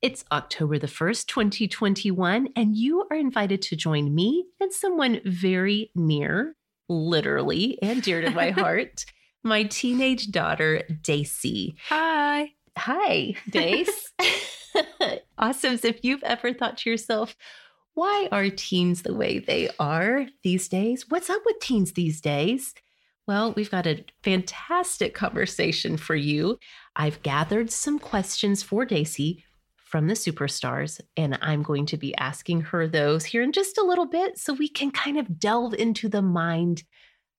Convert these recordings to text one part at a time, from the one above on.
It's October the 1st, 2021, and you are invited to join me and someone very near, literally, and dear to my heart, my teenage daughter, Daisy. Hi. Hi, Dace. awesome. So if you've ever thought to yourself, why are teens the way they are these days? What's up with teens these days? Well, we've got a fantastic conversation for you. I've gathered some questions for Daisy from the superstars, and I'm going to be asking her those here in just a little bit so we can kind of delve into the mind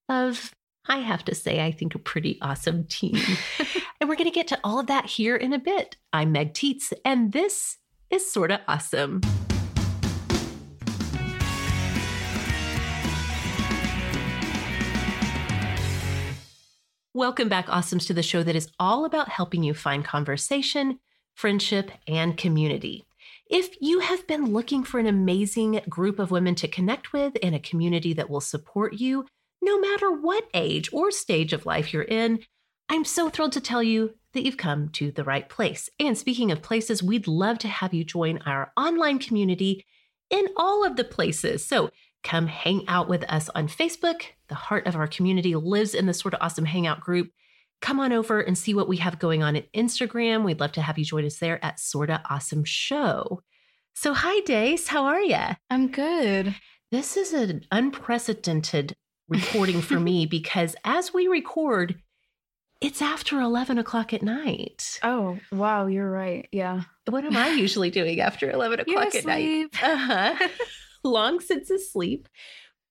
of, I have to say, I think a pretty awesome team. and we're going to get to all of that here in a bit. I'm Meg Tietz, and this is Sorta Awesome. Welcome back, Awesomes, to the show that is all about helping you find conversation friendship, and community. If you have been looking for an amazing group of women to connect with and a community that will support you, no matter what age or stage of life you're in, I'm so thrilled to tell you that you've come to the right place. And speaking of places, we'd love to have you join our online community in all of the places. So come hang out with us on Facebook. The heart of our community lives in the Sorta Awesome Hangout group come on over and see what we have going on at Instagram. We'd love to have you join us there at Sorta Awesome Show. So, hi, Dace. How are you? I'm good. This is an unprecedented recording for me because as we record, it's after 11 o'clock at night. Oh, wow. You're right. Yeah. What am I usually doing after 11 o'clock at night? Uh huh. Long since asleep.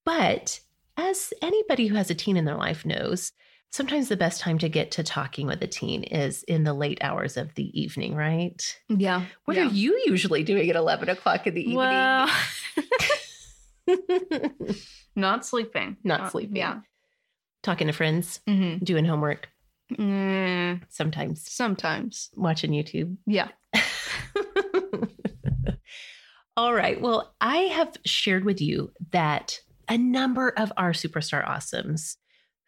But as anybody who has a teen in their life knows, sometimes the best time to get to talking with a teen is in the late hours of the evening, right? Yeah. What yeah. are you usually doing at 11 o'clock in the evening? Well, not sleeping. Not Uh, sleeping. Yeah. Talking to friends, Mm-hmm. doing homework, Mm, sometimes sometimes. watching YouTube. Yeah. All right. Well, I have shared with you that a number of our superstar awesomes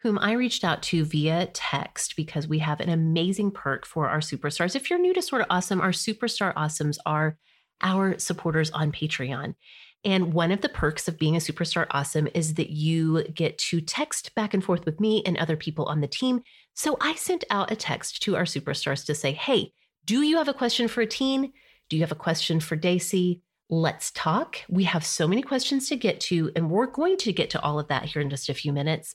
whom I reached out to via text because we have an amazing perk for our superstars. If you're new to Sorta Awesome, our superstar awesomes are our supporters on Patreon. And one of the perks of being a superstar awesome is that you get to text back and forth with me and other people on the team. So I sent out a text to our superstars to say, hey, do you have a question for a teen? Do you have a question for Daisy? Let's talk. We have so many questions to get to, and we're going to get to all of that here in just a few minutes.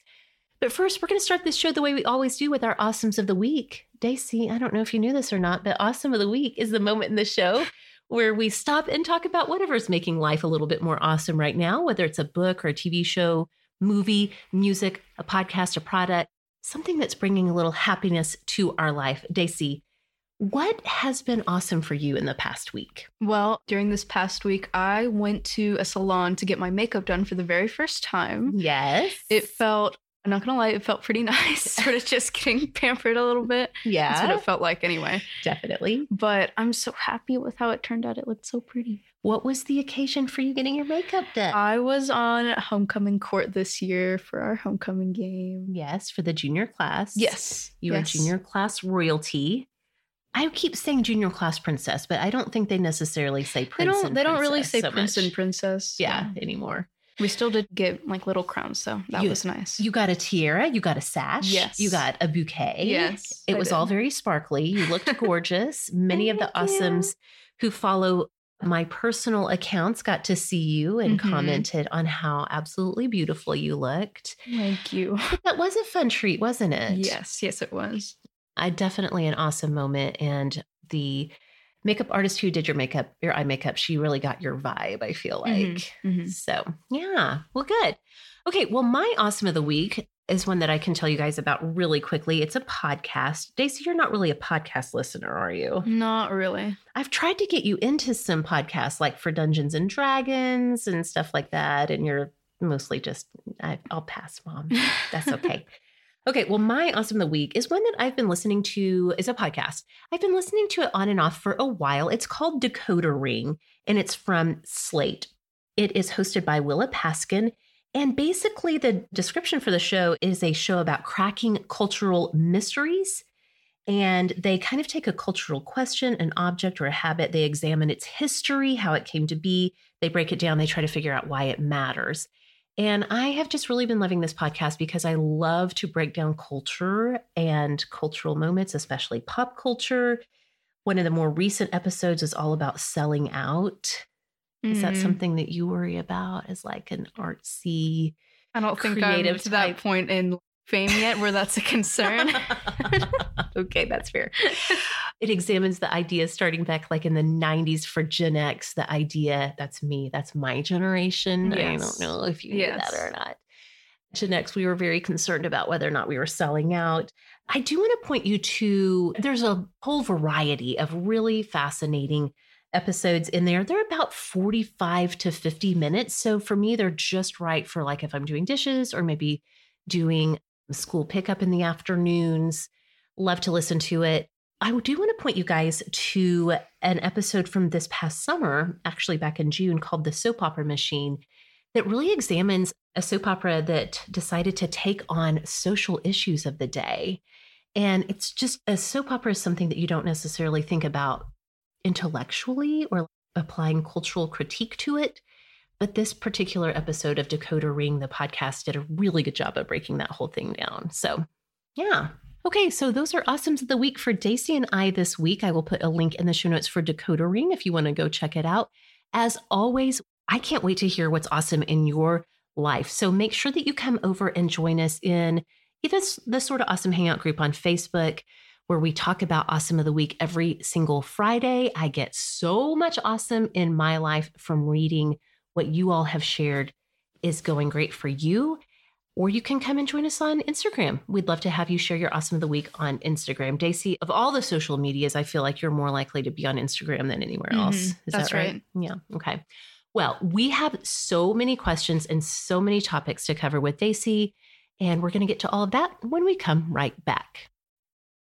But first, we're going to start this show the way we always do with our awesomes of the week. Daisy, I don't know if you knew this or not, but awesome of the week is the moment in the show where we stop and talk about whatever's making life a little bit more awesome right now, whether it's a book or a TV show, movie, music, a podcast, a product, something that's bringing a little happiness to our life. Daisy, what has been awesome for you in the past week? Well, during this past week, I went to a salon to get my makeup done for the very first time. Yes. It felt, I'm not gonna lie, it felt pretty nice. sort of just getting pampered a little bit. Yeah. That's what it felt like anyway. definitely. But I'm so happy with how it turned out. It looked so pretty. What was the occasion for you getting your makeup done? I was on homecoming court this year for our homecoming game. yes, for the junior class. Yes. You yes. are junior class royalty. I keep saying junior class princess, but I don't think they necessarily say They prince. don't and they don't really say so prince much. and princess. Yeah, anymore. We still did get like little crowns, so that You- was nice. You got a tiara, you got a sash, Yes. you got a bouquet. yes. It I was did. all very sparkly. You looked gorgeous. Many of the Thank you. awesomes who follow my personal accounts got to see you and Mhm. commented on how absolutely beautiful you looked. Thank you. That was a fun treat, wasn't it? Yes, yes, it was. I definitely an awesome moment. And the makeup artist who did your makeup, your eye makeup, she really got your vibe, I feel like. Mhm, mhm. So, yeah, well, good. Okay, well, my awesome of the week is one that I can tell you guys about really quickly. It's a podcast. Daisy, you're not really a podcast listener, are you? Not really. I've tried to get you into some podcasts like for Dungeons and Dragons and stuff like that. And you're mostly just, I, I'll pass, mom. That's okay. okay. Well, my awesome of the week is one that I've been listening to, is a podcast. I've been listening to it on and off for a while. It's called Decoder Ring and it's from Slate. It is hosted by Willa Paskin. And basically, the description for the show is a show about cracking cultural mysteries and they kind of take a cultural question, an object, or a habit. They examine its history, how it came to be. They break it down. They try to figure out why it matters. And I have just really been loving this podcast because I love to break down culture and cultural moments, especially pop culture. One of the more recent episodes is all about selling out. Is that Mhm. something that you worry about as like an artsy? I don't think I'm creative to that point in fame yet where that's a concern. okay, that's fair. It examines the idea starting back like in the 90s for Gen X, the idea that's me, that's my generation. I don't know if you knew Yes. that or not. Gen X, we were very concerned about whether or not we were selling out. I do want to point you to there's a whole variety of really fascinating episodes in there. They're about 45 to 50 minutes. So for me, they're just right for like if I'm doing dishes or maybe doing school pickup in the afternoons. Love to listen to it. I do want to point you guys to an episode from this past summer, actually back in June, called The Soap Opera Machine, that really examines a soap opera that decided to take on social issues of the day. And it's just a soap opera is something that you don't necessarily think about intellectually or applying cultural critique to it. But this particular episode of Decoder Ring, the podcast, did a really good job of breaking that whole thing down. So, yeah. Okay, so those are awesomes of the week for Daisy and I this week. I will put a link in the show notes for Decoder Ring if you want to go check it out. As always, I can't wait to hear what's awesome in your life. So make sure that you come over and join us in either the Sorta Awesome hangout group on Facebook where we talk about awesome of the week every single Friday. I get so much awesome in my life from reading what you all have shared is going great for you. Or you can come and join us on Instagram. We'd love to have you share your awesome of the week on Instagram. Daisy, of all the social medias, I feel like you're more likely to be on Instagram than anywhere Mhm. else. Is That's that right? Yeah. Okay. Well, we have so many questions and so many topics to cover with Daisy, and we're going to get to all of that when we come right back.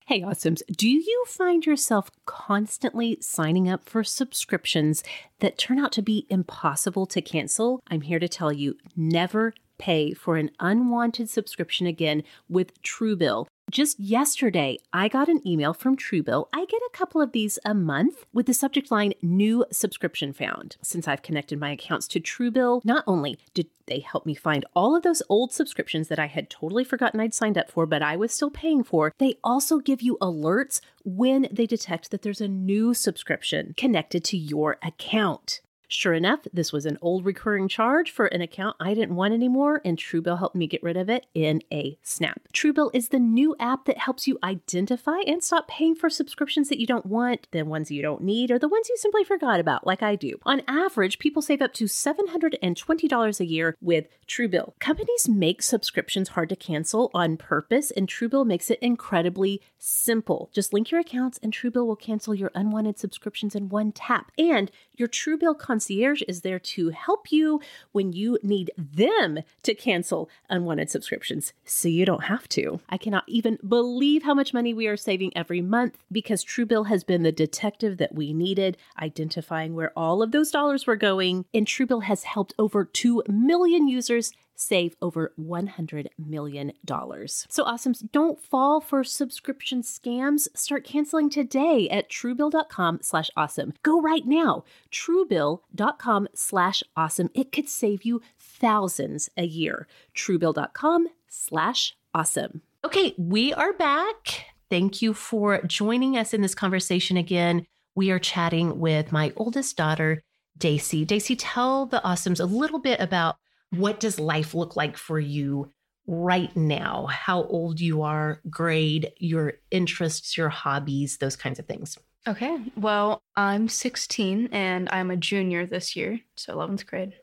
Hey, Awesomes, do you find yourself constantly signing up for subscriptions that turn out to be impossible to cancel? I'm here to tell you never pay for an unwanted subscription again with Truebill. Just yesterday, I got an email from Truebill. I get a couple of these a month with the subject line New Subscription Found. Since I've connected my accounts to Truebill, not only did they help me find all of those old subscriptions that I had totally forgotten I'd signed up for, but I was still paying for, they also give you alerts when they detect that there's a new subscription connected to your account. Sure enough, this was an old recurring charge for an account I didn't want anymore, and Truebill helped me get rid of it in a snap. Truebill is the new app that helps you identify and stop paying for subscriptions that you don't want, the ones you don't need, or the ones you simply forgot about, like I do. On average, people save up to $720 a year with Truebill. Companies make subscriptions hard to cancel on purpose, and Truebill makes it incredibly simple. Just link your accounts, and Truebill will cancel your unwanted subscriptions in one tap. And your Truebill concierge is there to help you when you need them to cancel unwanted subscriptions so you don't have to. I cannot even believe how much money we are saving every month because Truebill has been the detective that we needed, identifying where all of those dollars were going. And Truebill has helped over 2 million users save over $100 million. So, awesomes, don't fall for subscription scams. Start canceling today at truebill.com slash awesome. Go right now, truebill.com slash awesome. It could save you thousands a year. truebill.com slash awesome. Okay, we are back. Thank you for joining us in this conversation again We are chatting with my oldest daughter, Daisy. Daisy, tell the Awesomes a little bit about what does life look like for you right now, how old you are, grade, your interests, your hobbies, those kinds of things. Okay. Well, I'm 16 and I'm a junior this year, so 11th grade.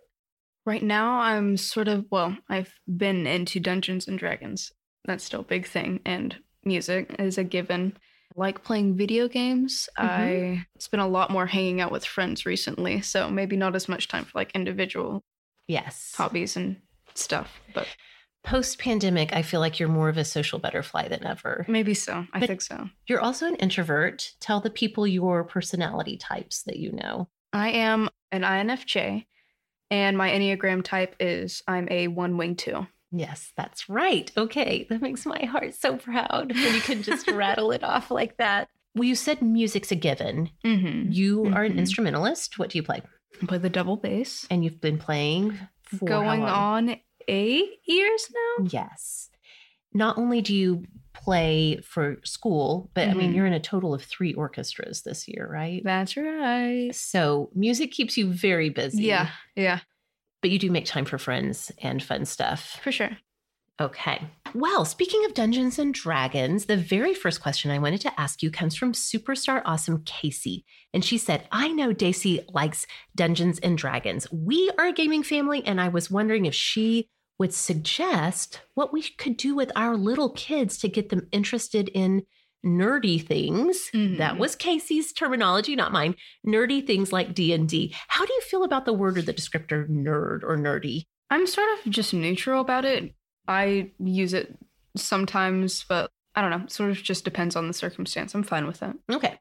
Right now, I'm sort of, well, I've been into Dungeons and Dragons. That's still a big thing. And music is a given. I like playing video games. Mhm. I spent a lot more hanging out with friends recently, so maybe not as much time for like individual Yes. hobbies and stuff, but Post pandemic, I feel like you're more of a social butterfly than ever. maybe so. I But- think so. You're also an introvert. Tell the people your personality types that you know. I am an INFJ, and my Enneagram type is I'm a one wing two. Yes, that's right. Okay, that makes my heart so proud when you can just rattle it off like that. Well, you said music's a given. Mm-hmm. You are an Mhm. instrumentalist. What do you play? Play the double bass. And you've been playing for Going on eight years now. Yes. Not only do you play for school, but I mean, Mhm. you're in a total of three orchestras this year, right? That's right. So music keeps you very busy. Yeah, yeah, But you do make time for friends and fun stuff. for sure. Okay. Well, speaking of Dungeons and Dragons, the very first question I wanted to ask you comes from Superstar Awesome Casey. And she said, I know Daisy likes Dungeons and Dragons. We are a gaming family, and I was wondering if she would suggest what we could do with our little kids to get them interested in nerdy things. Mhm. That was Casey's terminology, not mine. Nerdy things like D&D. How do you feel about the word or the descriptor nerd or nerdy? I'm sort of just neutral about it. I use it sometimes, but I don't know. Sort of just depends on the circumstance. I'm fine with it. Okay.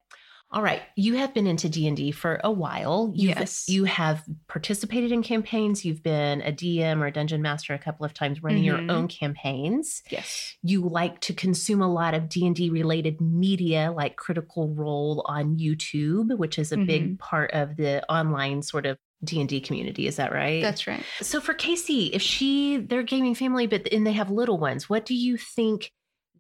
All right. You have been into D&D for a while. You've, Yes. You have participated in campaigns. You've been a DM or a dungeon master a couple of times running your Mhm. own campaigns. Yes. You like to consume a lot of D&D related media like Critical Role on YouTube, which is a big part of the online sort of D&D community. Is that right? That's right. So for Casey, if she they're gaming family, but and they have little ones, what do you think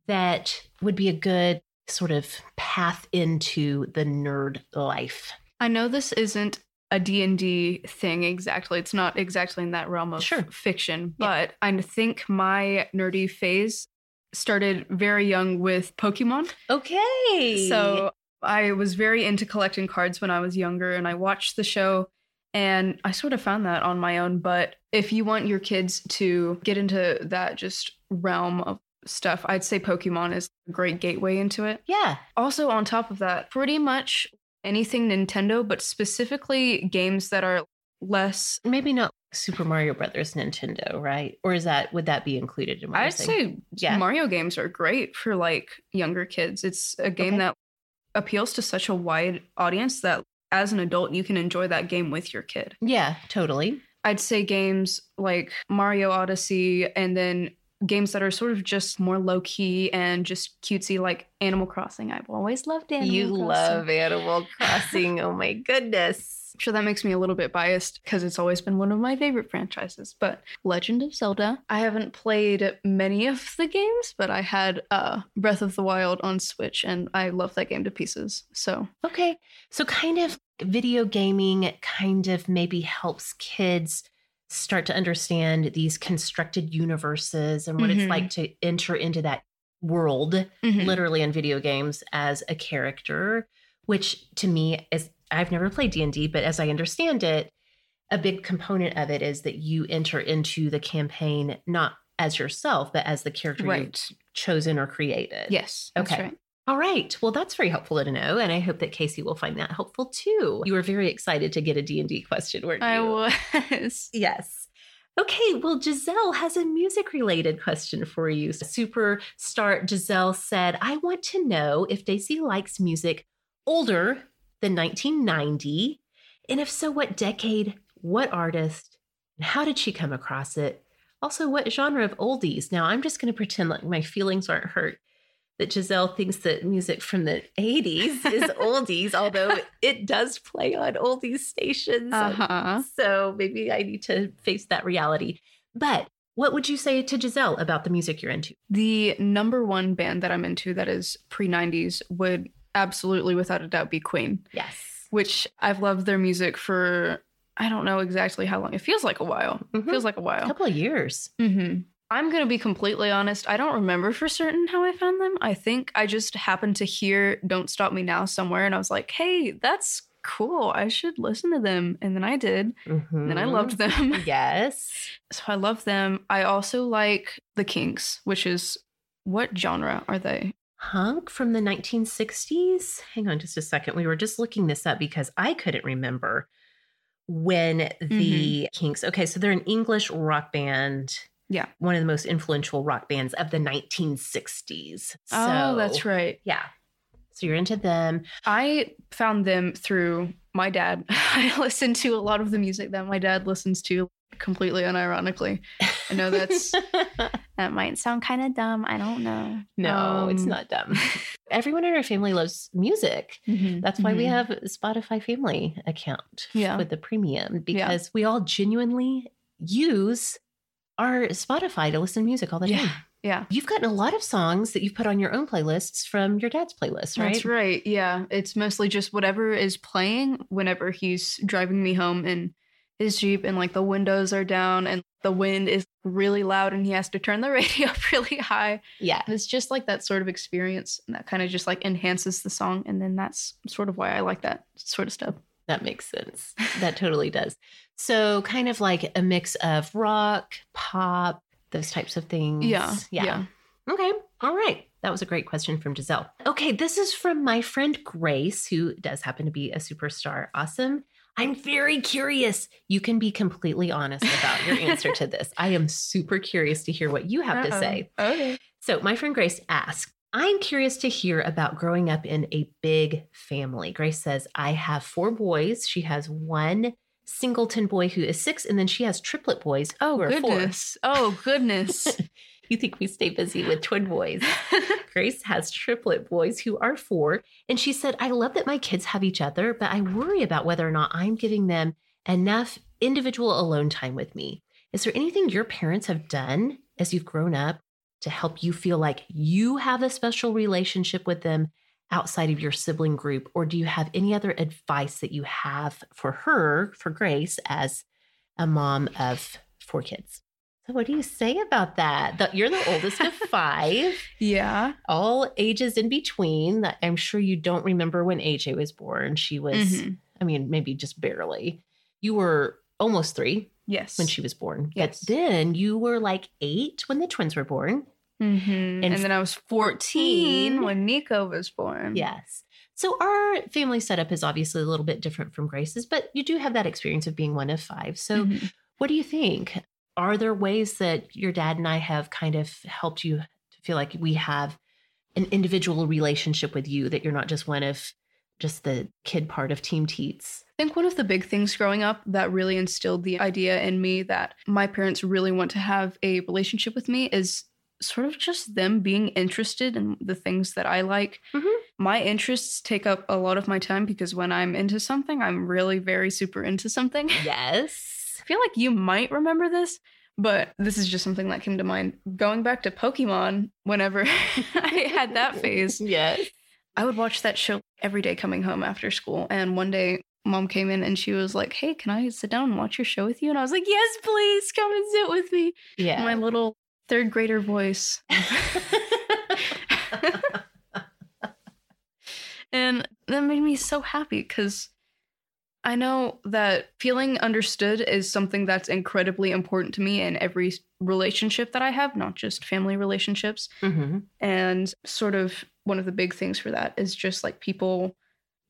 that would be a good sort of path into the nerd life? I know this isn't a D&D thing exactly. It's not exactly in that realm of Sure. fiction, Yeah. but I think my nerdy phase started very young with Pokemon. Okay. So I was very into collecting cards when I was younger and I watched the show and I sort of found that on my own. But if you want your kids to get into that just realm of stuff, I'd say Pokemon is a great gateway into it. yeah. Also, on top of that, pretty much anything Nintendo, but specifically games that are less. Maybe not Super Mario Brothers Nintendo, right? Or is that would that be included in what I'd say Yeah. Mario games are great for like younger kids. It's a game Okay. that appeals to such a wide audience that as an adult you can enjoy that game with your kid. Yeah, totally. I'd say games like Mario Odyssey and then games that are sort of just more low key and just cutesy like Animal Crossing. I've always loved Animal you Crossing. love Animal Crossing. oh my goodness. I'm sure that makes me a little bit biased because it's always been one of my favorite franchises. But Legend of Zelda, I haven't played many of the games, but I had uh, Breath of the Wild on Switch, and I love that game to pieces. So Okay. So, kind of video gaming kind of maybe helps kids start to understand these constructed universes and what it's Mhm. like to enter into that world, Mhm. literally in video games as a character, which to me is I've never played D&D, but as I understand it, a big component of it is that you enter into the campaign not as yourself, but as the character right, you've chosen or created. yes, that's Okay. right. All right. Well, that's very helpful to know, and I hope that Casey will find that helpful too. You were very excited to get a D&D question, weren't you? I was. Yes. Okay, well, Giselle has a music related question for you. Superstar Giselle said, I want to know if Daisy likes music older than 1990. And if so, what decade, what artist, and how did she come across it? Also, what genre of oldies? Now, I'm just going to pretend like my feelings aren't hurt that Giselle thinks that music from the 80s is oldies, although it does play on oldies stations. Uh huh. So maybe I need to face that reality. But what would you say to Giselle about the music you're into? The number one band that I'm into that is pre 90s would absolutely without a doubt be Queen, Yes. which I've loved their music for I don't know exactly how long. It feels like a while. Mhm. Feels like a while. A couple of years. Mm-hmm. I'm going to be completely honest. I don't remember for certain how I found them. I think I just happened to hear Don't Stop Me Now somewhere and I was like, hey, that's cool. I should listen to them. And then I did. And then I Mhm. loved them. Yes. so I love them. I also like The Kinks, which is what genre are they? Hunk from the 1960s. Hang on just a second. We were just looking this up because I couldn't remember when the Kinks. Okay, so they're an English rock band. Yeah. One of the most influential rock bands of the 1960s. oh, So- that's right. Yeah. So you're into them. I found them through my dad. I listened to a lot of the music that my dad listens to completely unironically. I know that's that might sound kind of dumb. I don't know. no, it's Um, not dumb. Everyone in our family loves music. mhm, That's why we mhm. have a Spotify family account Yeah. with the premium Yeah. because we all genuinely use our Spotify to listen to music all the time. Yeah. Yeah. You've gotten a lot of songs that you've put on your own playlists from your dad's playlist, right? That's right. Yeah. It's mostly just whatever is playing whenever he's driving me home in his Jeep and like the windows are down and the wind is really loud and he has to turn the radio up really high. Yeah. And it's just like that sort of experience and that kind of just like enhances the song. And then that's sort of why I like that sort of stuff. That makes sense. That totally does. So, kind of like a mix of rock, pop, those types of things. Yeah. Yeah. Okay. All right. That was a great question from Giselle. Okay. This is from my friend Grace, who does happen to be a superstar. Awesome. I'm very curious. You can be completely honest about your answer to this. I am super curious to hear what you have to Uh-oh. say. Okay. So, my friend Grace asked, I'm curious to hear about growing up in a big family. Grace says, I have four boys. She has one singleton boy who is six, and then she has triplet boys Oh, goodness. Oh, goodness. You think we stay busy with twin boys? Grace has triplet boys who are four. And she said, I love that my kids have each other, but I worry about whether or not I'm giving them enough individual alone time with me. Is there anything your parents have done as you've grown up to help you feel like you have a special relationship with them outside of your sibling group? Or do you have any other advice that you have for her, for Grace, as a mom of four kids? So, what do you say about that? That you're the oldest of five yeah. all ages in between. I'm sure you don't remember when AJ was born. She was, Mhm. I mean, maybe just barely. You were almost three Yes. when she was born. Yes. But then you were like eight when the twins were born. Mhm. And And, then I was 14 14 when Nico was born. Yes. So our family setup is obviously a little bit different from Grace's, but you do have that experience of being one of five. So Mhm. what do you think? Are there ways that your dad and I have kind of helped you to feel like we have an individual relationship with you, that you're not just one of just the kid part of Team Tietz? I think one of the big things growing up that really instilled the idea in me that my parents really want to have a relationship with me is sort of just them being interested in the things that I like. Mhm. My interests take up a lot of my time because when I'm into something, I'm really very super into something. Yes. I feel like you might remember this, but this is just something that came to mind. Going back to Pokemon, whenever I had that phase, Yes. I would watch that show every day coming home after school. And one day, mom came in and she was like, Hey, can I sit down and watch your show with you? And I was like, Yes, please come and sit with me. Yeah. My little third grader voice. and that made me so happy because I know that feeling understood is something that's incredibly important to me in every relationship that I have, not just family relationships. Mhm. And sort of one of the big things for that is just like people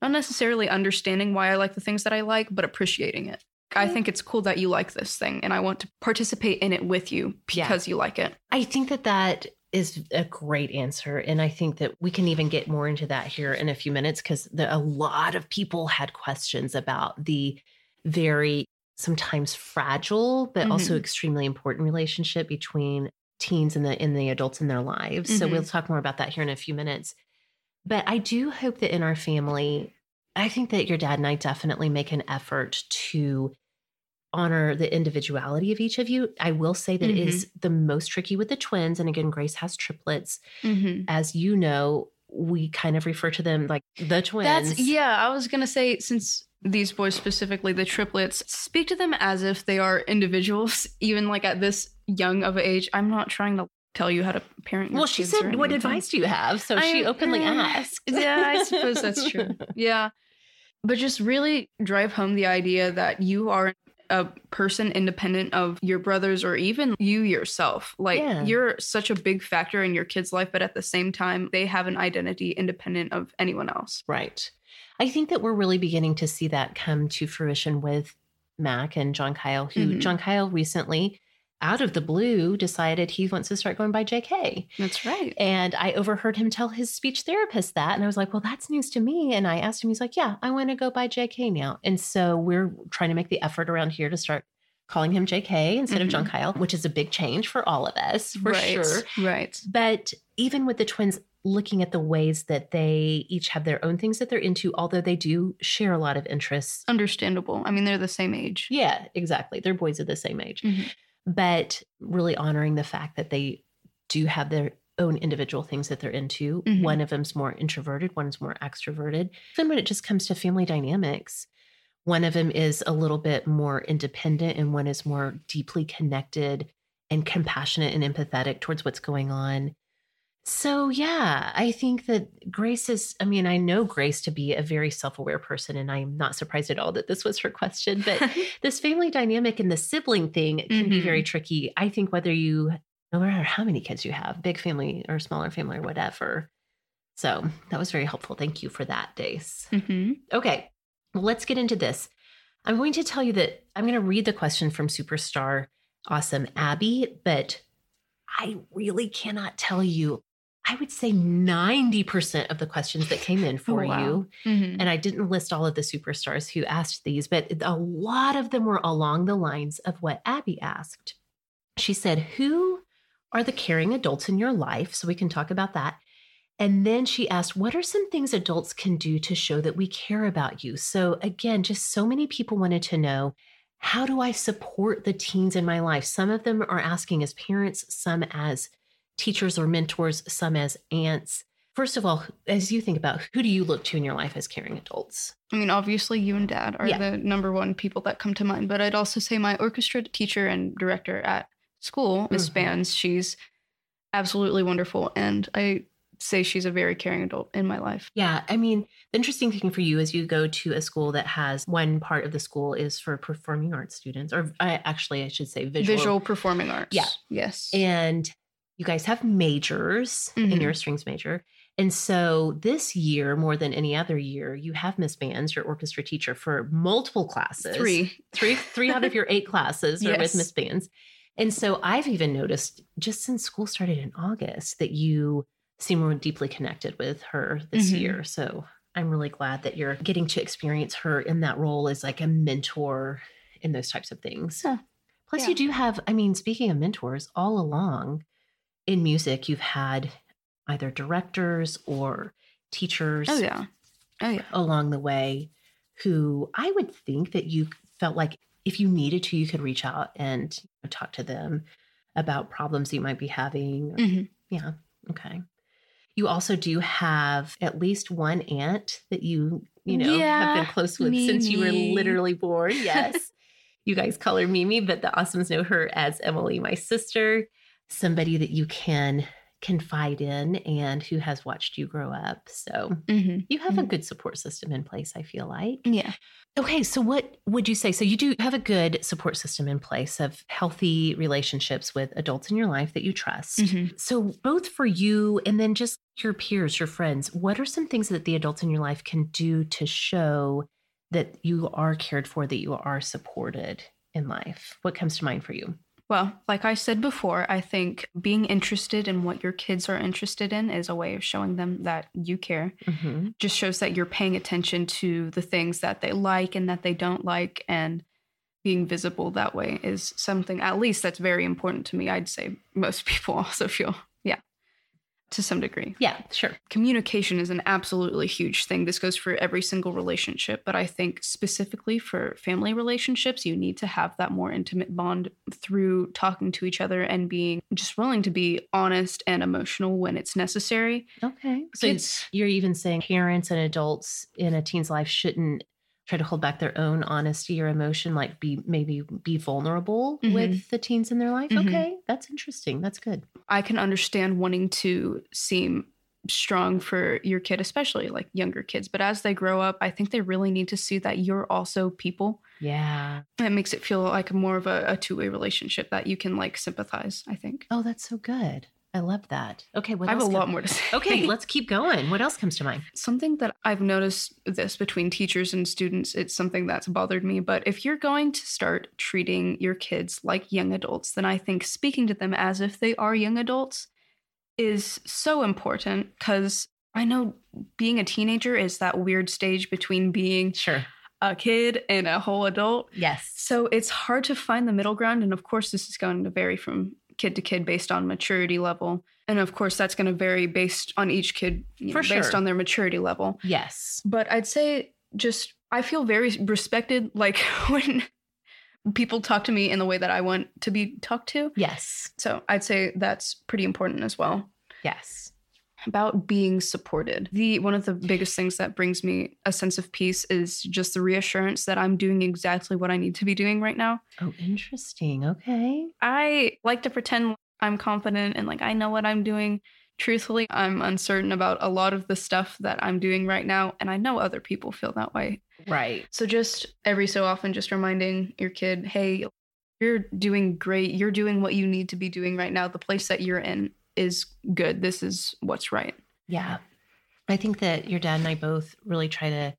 not necessarily understanding why I like the things that I like, but appreciating it. I think it's cool that you like this thing and I want to participate in it with you Yeah. because you like it. I think that that is a great answer. And I think that we can even get more into that here in a few minutes because a lot of people had questions about the very sometimes fragile, but also Mhm. extremely important relationship between teens and the and the adults in their lives. So Mhm. we'll talk more about that here in a few minutes. But I do hope that in our family, I think that your dad and I definitely make an effort to honor the individuality of each of you. I will say that it is the most tricky with the twins. And again, Grace has triplets. Mm-hmm. As you know, we kind of refer to them like the twins. That's yeah. I was gonna say since these boys specifically, the triplets, speak to them as if they are individuals, even like at this young of age. I'm not trying to tell you how to parent. Well, she said, "What advice do you have?" So she openly eh, asked. Yeah, I suppose that's true. Yeah. But just really drive home the idea that you are a person independent of your brothers or even you yourself. Like Yeah. you're such a big factor in your kid's life, but at the same time, they have an identity independent of anyone else. Right. I think that we're really beginning to see that come to fruition with Mac and John Kyle, who Mhm. John Kyle recently, out of the blue, decided he wants to start going by JK. That's right. And I overheard him tell his speech therapist that. And I was like, well, that's news to me. And I asked him, he's like, yeah, I want to go by JK now. And so we're trying to make the effort around here to start calling him JK instead of John Kyle, which is a big change for all of us, for right. sure. Right. But even with the twins looking at the ways that they each have their own things that they're into, although they do share a lot of interests. Understandable. I mean, they're the same age. Yeah, exactly. They're boys of the same age. Mhm. But really honoring the fact that they do have their own individual things that they're into. Mhm. One of them's more introverted, one's more extroverted. Even when it just comes to family dynamics, one of them is a little bit more independent and one is more deeply connected and compassionate and empathetic towards what's going on. So, yeah, I think that Grace is, I mean, I know Grace to be a very self aware person, and I'm not surprised at all that this was her question. But this family dynamic and the sibling thing can be Mhm. very tricky. I think whether you, no matter how many kids you have, big family or smaller family or whatever. So that was very helpful. Thank you for that, Dace. hmm Okay, well, let's get into this. I'm going to tell you that I'm going to read the question from Superstar Awesome Abby, but I really cannot tell you. I would say 90% of the questions that came in for Oh, wow. you hmm and I didn't list all of the superstars who asked these, but a lot of them were along the lines of what Abby asked. She said, Who are the caring adults in your life? So we can talk about that. And then she asked, What are some things adults can do to show that we care about you? So, again, just so many people wanted to know how do I support the teens in my life? Some of them are asking as parents, some as teachers or mentors, some as aunts. First of all, as you think about who do you look to in your life as caring adults? I mean, obviously, you and dad are Yeah. the number one people that come to mind, but I'd also say my orchestra teacher and director at school, Miss Mhm. Spans, she's absolutely wonderful. And I say she's a very caring adult in my life. Yeah, I mean, the interesting thing for you is you go to a school that has one part of the school is for performing arts students, or I actually, I should say visual. Visual, performing arts. Yeah. Yes. And you guys have majors and Mhm. you're a strings major. And so this year, more than any other year, you have Miss Bands, your orchestra teacher, for multiple classes. Three. Three, three out of your eight classes are with Miss Bands. And so I've even noticed just since school started in August that you seem more deeply connected with her this Mhm. year. So I'm really glad that you're getting to experience her in that role as like a mentor in those types of things. Huh. Plus, Yeah. you do have, I mean, speaking of mentors, all along in music, you've had either directors or teachers Oh, yeah. Oh, yeah. along the way who I would think that you felt like if you needed to, you could reach out and talk to them about problems you might be having. Mhm. Yeah. Okay. You also do have at least one aunt that you, you know, have been close with since you were literally born. Yes. you guys call her Mimi, but the Awesomes know her as Emily, my sister, somebody that you can confide in and who has watched you grow up. So hmm you have a Mhm. good support system in place, I feel like. Yeah. Okay, so what would you say? So you do have a good support system in place of healthy relationships with adults in your life that you trust. Mhm. So both for you and then just your peers, your friends, what are some things that the adults in your life can do to show that you are cared for, that you are supported in life? What comes to mind for you? Well, like I said before, I think being interested in what your kids are interested in is a way of showing them that you care. Mhm. Just shows that you're paying attention to the things that they like and that they don't like. And being visible that way is something, at least, that's very important to me. I'd say most people also feel. To some degree. Yeah, sure. Communication is an absolutely huge thing. This goes for every single relationship, but I think specifically for family relationships, you need to have that more intimate bond through talking to each other and being just willing to be honest and emotional when it's necessary. Okay. So Kids- you're even saying parents and adults in a teen's life shouldn't try to hold back their own honesty or emotion, like be maybe be vulnerable Mhm. with the teens in their life. Mhm. Okay. That's interesting. That's good. I can understand wanting to seem strong for your kid, especially like younger kids. But as they grow up, I think they really need to see that you're also people. Yeah. It makes it feel like more of a, a two way relationship that you can like sympathize, I think. Oh, that's so good. I love that. Okay. What I have a lot more to say. Okay. Let's keep going. What else comes to mind? something that I've noticed this between teachers and students, it's something that's bothered me. But if you're going to start treating your kids like young adults, then I think speaking to them as if they are young adults is so important because I know being a teenager is that weird stage between being Sure. a kid and a whole adult. Yes. So it's hard to find the middle ground. And of course, this is going to vary from kid to kid based on maturity level. And of course, that's going to vary based on each kid, you know, based sure. on their maturity level. Yes. But I'd say just, I feel very respected. Like when people talk to me in the way that I want to be talked to. Yes. So I'd say that's pretty important as well Yes. About being supported. The one of the biggest things that brings me a sense of peace is just the reassurance that I'm doing exactly what I need to be doing right now. Oh, interesting. Okay. I like to pretend I'm confident and like I know what I'm doing. Truthfully, I'm uncertain about a lot of the stuff that I'm doing right now, and I know other people feel that way. Right. So, just every so often, just reminding your kid, hey, you're doing great. You're doing what you need to be doing right now. The place that you're in is good. This is what's right. Yeah. I think that your dad and I both really try to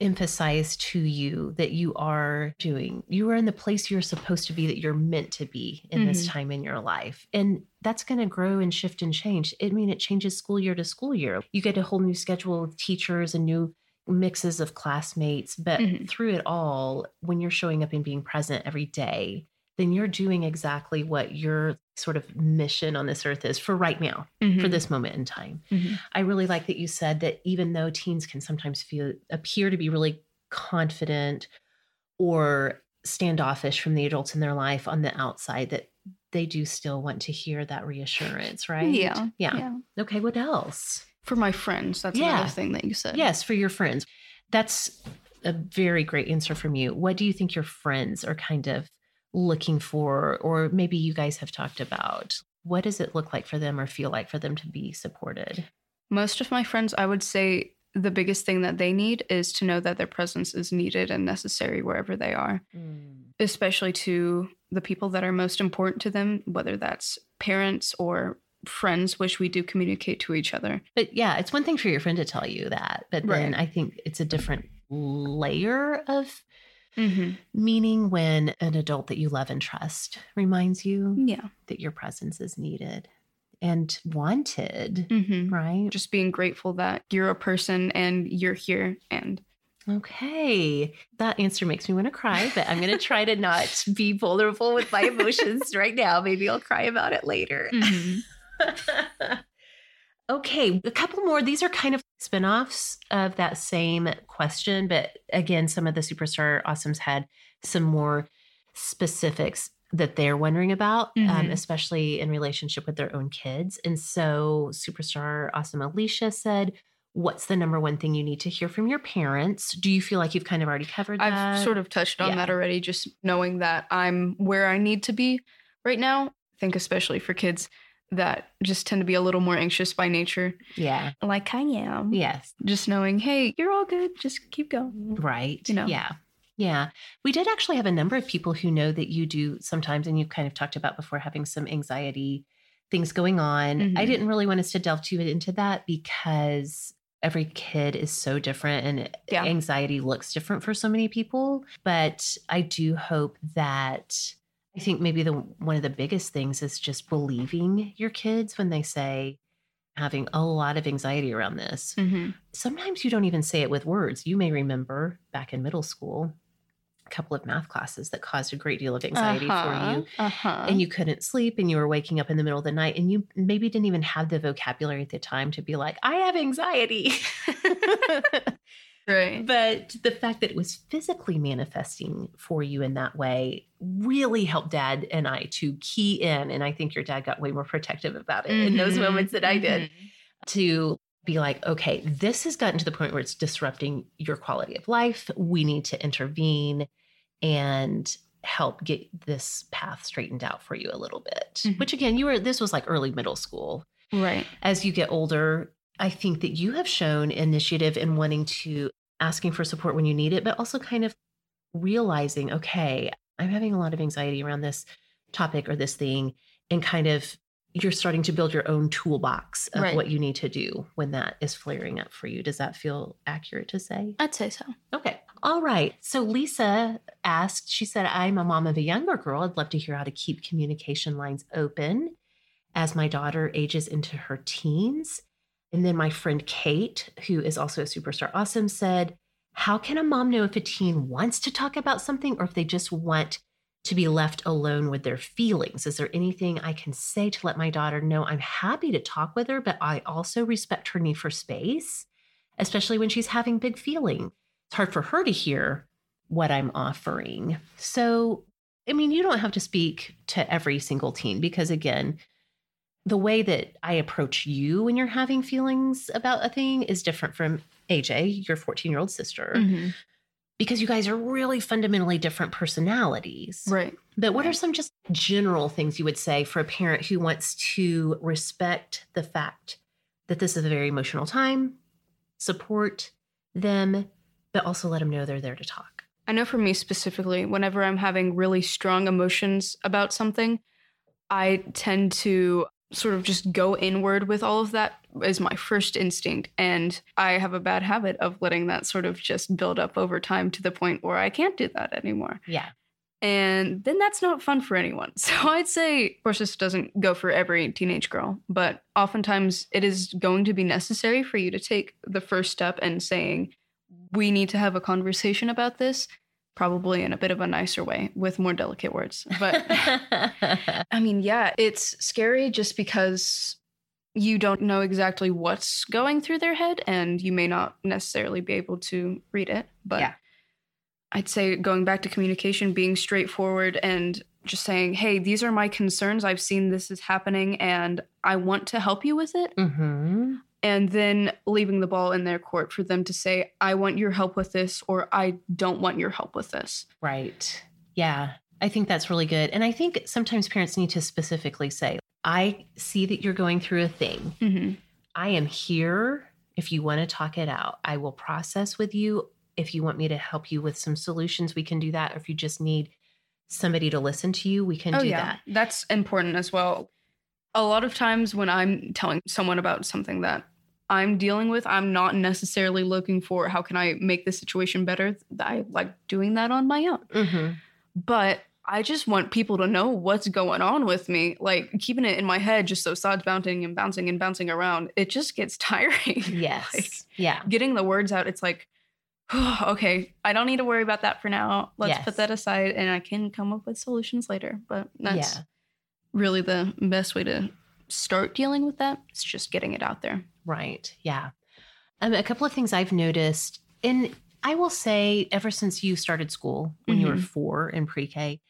emphasize to you that you are doing, you are in the place you're supposed to be, that you're meant to be in this Mhm. time in your life. And that's going to grow and shift and change. I mean, it changes school year to school year. You get a whole new schedule with teachers and new mixes of classmates. But Mhm. through it all, when you're showing up and being present every day, then you're doing exactly what your sort of mission on this earth is for right now for Mhm. this moment in time. Mhm. I really like that you said that even though teens can sometimes feel appear to be really confident or standoffish from the adults in their life on the outside that they do still want to hear that reassurance, right? Yeah, Yeah. yeah. Okay, what else? For my friends, that's Yeah. another thing that you said. Yes, for your friends. That's a very great answer from you. What do you think your friends are kind of looking for or maybe you guys have talked about? What does it look like for them or feel like for them to be supported? Most of my friends, I would say the biggest thing that they need is to know that their presence is needed and necessary wherever they are, mm. especially to the people that are most important to them, whether that's parents or friends, which we do communicate to each other. But yeah, it's one thing for your friend to tell you that, but then Right. I think it's a different layer of Mm-hmm. meaning when an adult that you love and trust reminds you Yeah. that your presence is needed and wanted, Mm-hmm. right? Just being grateful that you're a person and you're here and Okay. That answer makes me want to cry, but I'm going to try to not be vulnerable with my emotions right now. Maybe I'll cry about it later. okay, a couple more. These are kind of spin-offs of that same question, but again, some of the superstar awesomes had some more specifics that they're wondering about, um, Mhm. especially in relationship with their own kids. And so, superstar awesome Alicia said, "What's the number one thing you need to hear from your parents?" Do you feel like you've kind of already covered that? I've sort of touched on Yeah. that already, just knowing that I'm where I need to be right now. I think, especially for kids that just tend to be a little more anxious by nature, yeah, like I am. yes, Just knowing, hey, you're all good. Just keep going. right. You know. yeah. Yeah. We did actually have a number of people who know that you do sometimes, and you've kind of talked about before having some anxiety things going on. I Mhm. didn't really want us to delve too into that because every kid is so different and Yeah. anxiety looks different for so many people. But I do hope that I think maybe the one of the biggest things is just believing your kids when they say having a lot of anxiety around this Mm-hmm. sometimes you don't even say it with words. You may remember back in middle school a couple of math classes that caused a great deal of anxiety uh-huh. for you. Uh-huh. And you couldn't sleep and you were waking up in the middle of the night and you maybe didn't even have the vocabulary at the time to be like, I have anxiety. right. But the fact that it was physically manifesting for you in that way really helped dad and I to key in. And I think your dad got way more protective about it in those Mhm, moments that I did mhm. to be like, okay, this has gotten to the point where it's disrupting your quality of life. We need to intervene and help get this path straightened out for you a little bit. Mhm. Which again, you were, this was like early middle school Right. as you get older, I think that you have shown initiative in wanting to asking for support when you need it, but also kind of realizing, okay, I'm having a lot of anxiety around this topic or this thing, and kind of you're starting to build your own toolbox of Right. what you need to do when that is flaring up for you. Does that feel accurate to say? I'd say so. Okay. All right. So Lisa asked, she said, I'm a mom of a younger girl. I'd love to hear how to keep communication lines open as my daughter ages into her teens. And then my friend Kate, who is also a superstar awesome, said, How can a mom know if a teen wants to talk about something or if they just want to be left alone with their feelings? Is there anything I can say to let my daughter know I'm happy to talk with her, but I also respect her need for space, especially when she's having big feeling? It's hard for her to hear what I'm offering. So, I mean, you don't have to speak to every single teen because, again, the way that I approach you when you're having feelings about a thing is different from AJ, your 14 year old sister, Mhm. because you guys are really fundamentally different personalities. Right. But what are some just general things you would say for a parent who wants to respect the fact that this is a very emotional time, support them, but also let them know they're there to talk? I know for me specifically, whenever I'm having really strong emotions about something, I tend to sort of just go inward with all of that is my first instinct. And I have a bad habit of letting that sort of just build up over time to the point where I can't do that anymore. Yeah. And then that's not fun for anyone. So I'd say, of course, this doesn't go for every teenage girl, but oftentimes it is going to be necessary for you to take the first step and saying, we need to have a conversation about this, probably in a bit of a nicer way with more delicate words. But I mean, yeah, it's scary just because you don't know exactly what's going through their head and you may not necessarily be able to read it. But Yeah. I'd say going back to communication, being straightforward and just saying, hey, these are my concerns. I've seen this is happening and I want to help you with it. hmm And then leaving the ball in their court for them to say, I want your help with this or I don't want your help with this. Right. Yeah. I think that's really good. And I think sometimes parents need to specifically say, I see that you're going through a thing. Mm-hmm. I am here if you want to talk it out. I will process with you. If you want me to help you with some solutions, we can do that. Or if you just need somebody to listen to you, we can oh do yeah, that. that's important as well. A lot of times when I'm telling someone about something that I'm dealing with, I'm not necessarily looking for how can I make the situation better. I like doing that on my own. Mm-hmm. But I just want people to know what's going on with me. Like keeping it in my head, just those thoughts bouncing and bouncing and bouncing around, it just gets tiring. Yes. Like, yeah. getting the words out, it's like, okay, I don't need to worry about that for now. Let's Yes. put that aside and I can come up with solutions later. But that's Yeah. Really the best way to start dealing with that is just getting it out there. Right. Yeah. Um, a couple of things I've noticed, and I will say, ever since you started school when you were Mhm. four in pre K,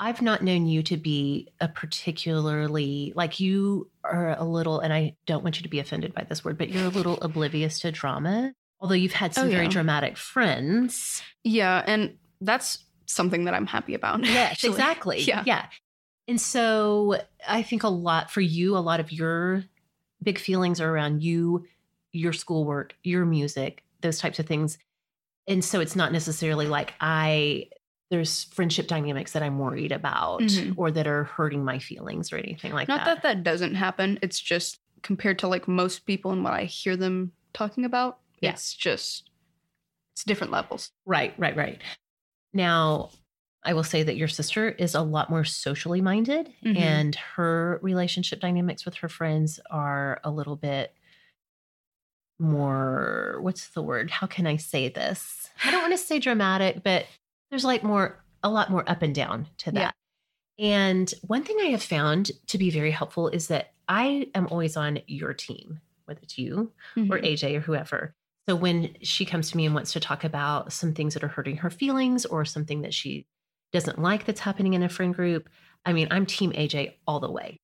I've not known you to be a particularly, like, you are a little, and I don't want you to be offended by this word, but you're a little oblivious to drama. Although you've had some Oh, very dramatic friends. Yeah. And that's something that I'm happy about. Yes, actually. exactly. Yeah. Yeah. And so I think a lot for you, a lot of your big feelings are around you, your schoolwork, your music, those types of things. And so it's not necessarily like I, there's friendship dynamics that I'm worried about Mhm. or that are hurting my feelings or anything like Not that. Not that that doesn't happen. It's just compared to like most people and what I hear them talking about, Yeah. it's just, it's different levels. Right, right, right. Now, I will say that your sister is a lot more socially minded, Mhm. and her relationship dynamics with her friends are a little bit more, what's the word? How can I say this? I don't want to say dramatic, but there's like more, a lot more up and down to that. Yeah. And one thing I have found to be very helpful is that I am always on your team, whether it's you or Mhm. AJ or whoever. So when she comes to me and wants to talk about some things that are hurting her feelings or something that she doesn't like that's happening in a friend group, I mean, I'm team AJ all the way.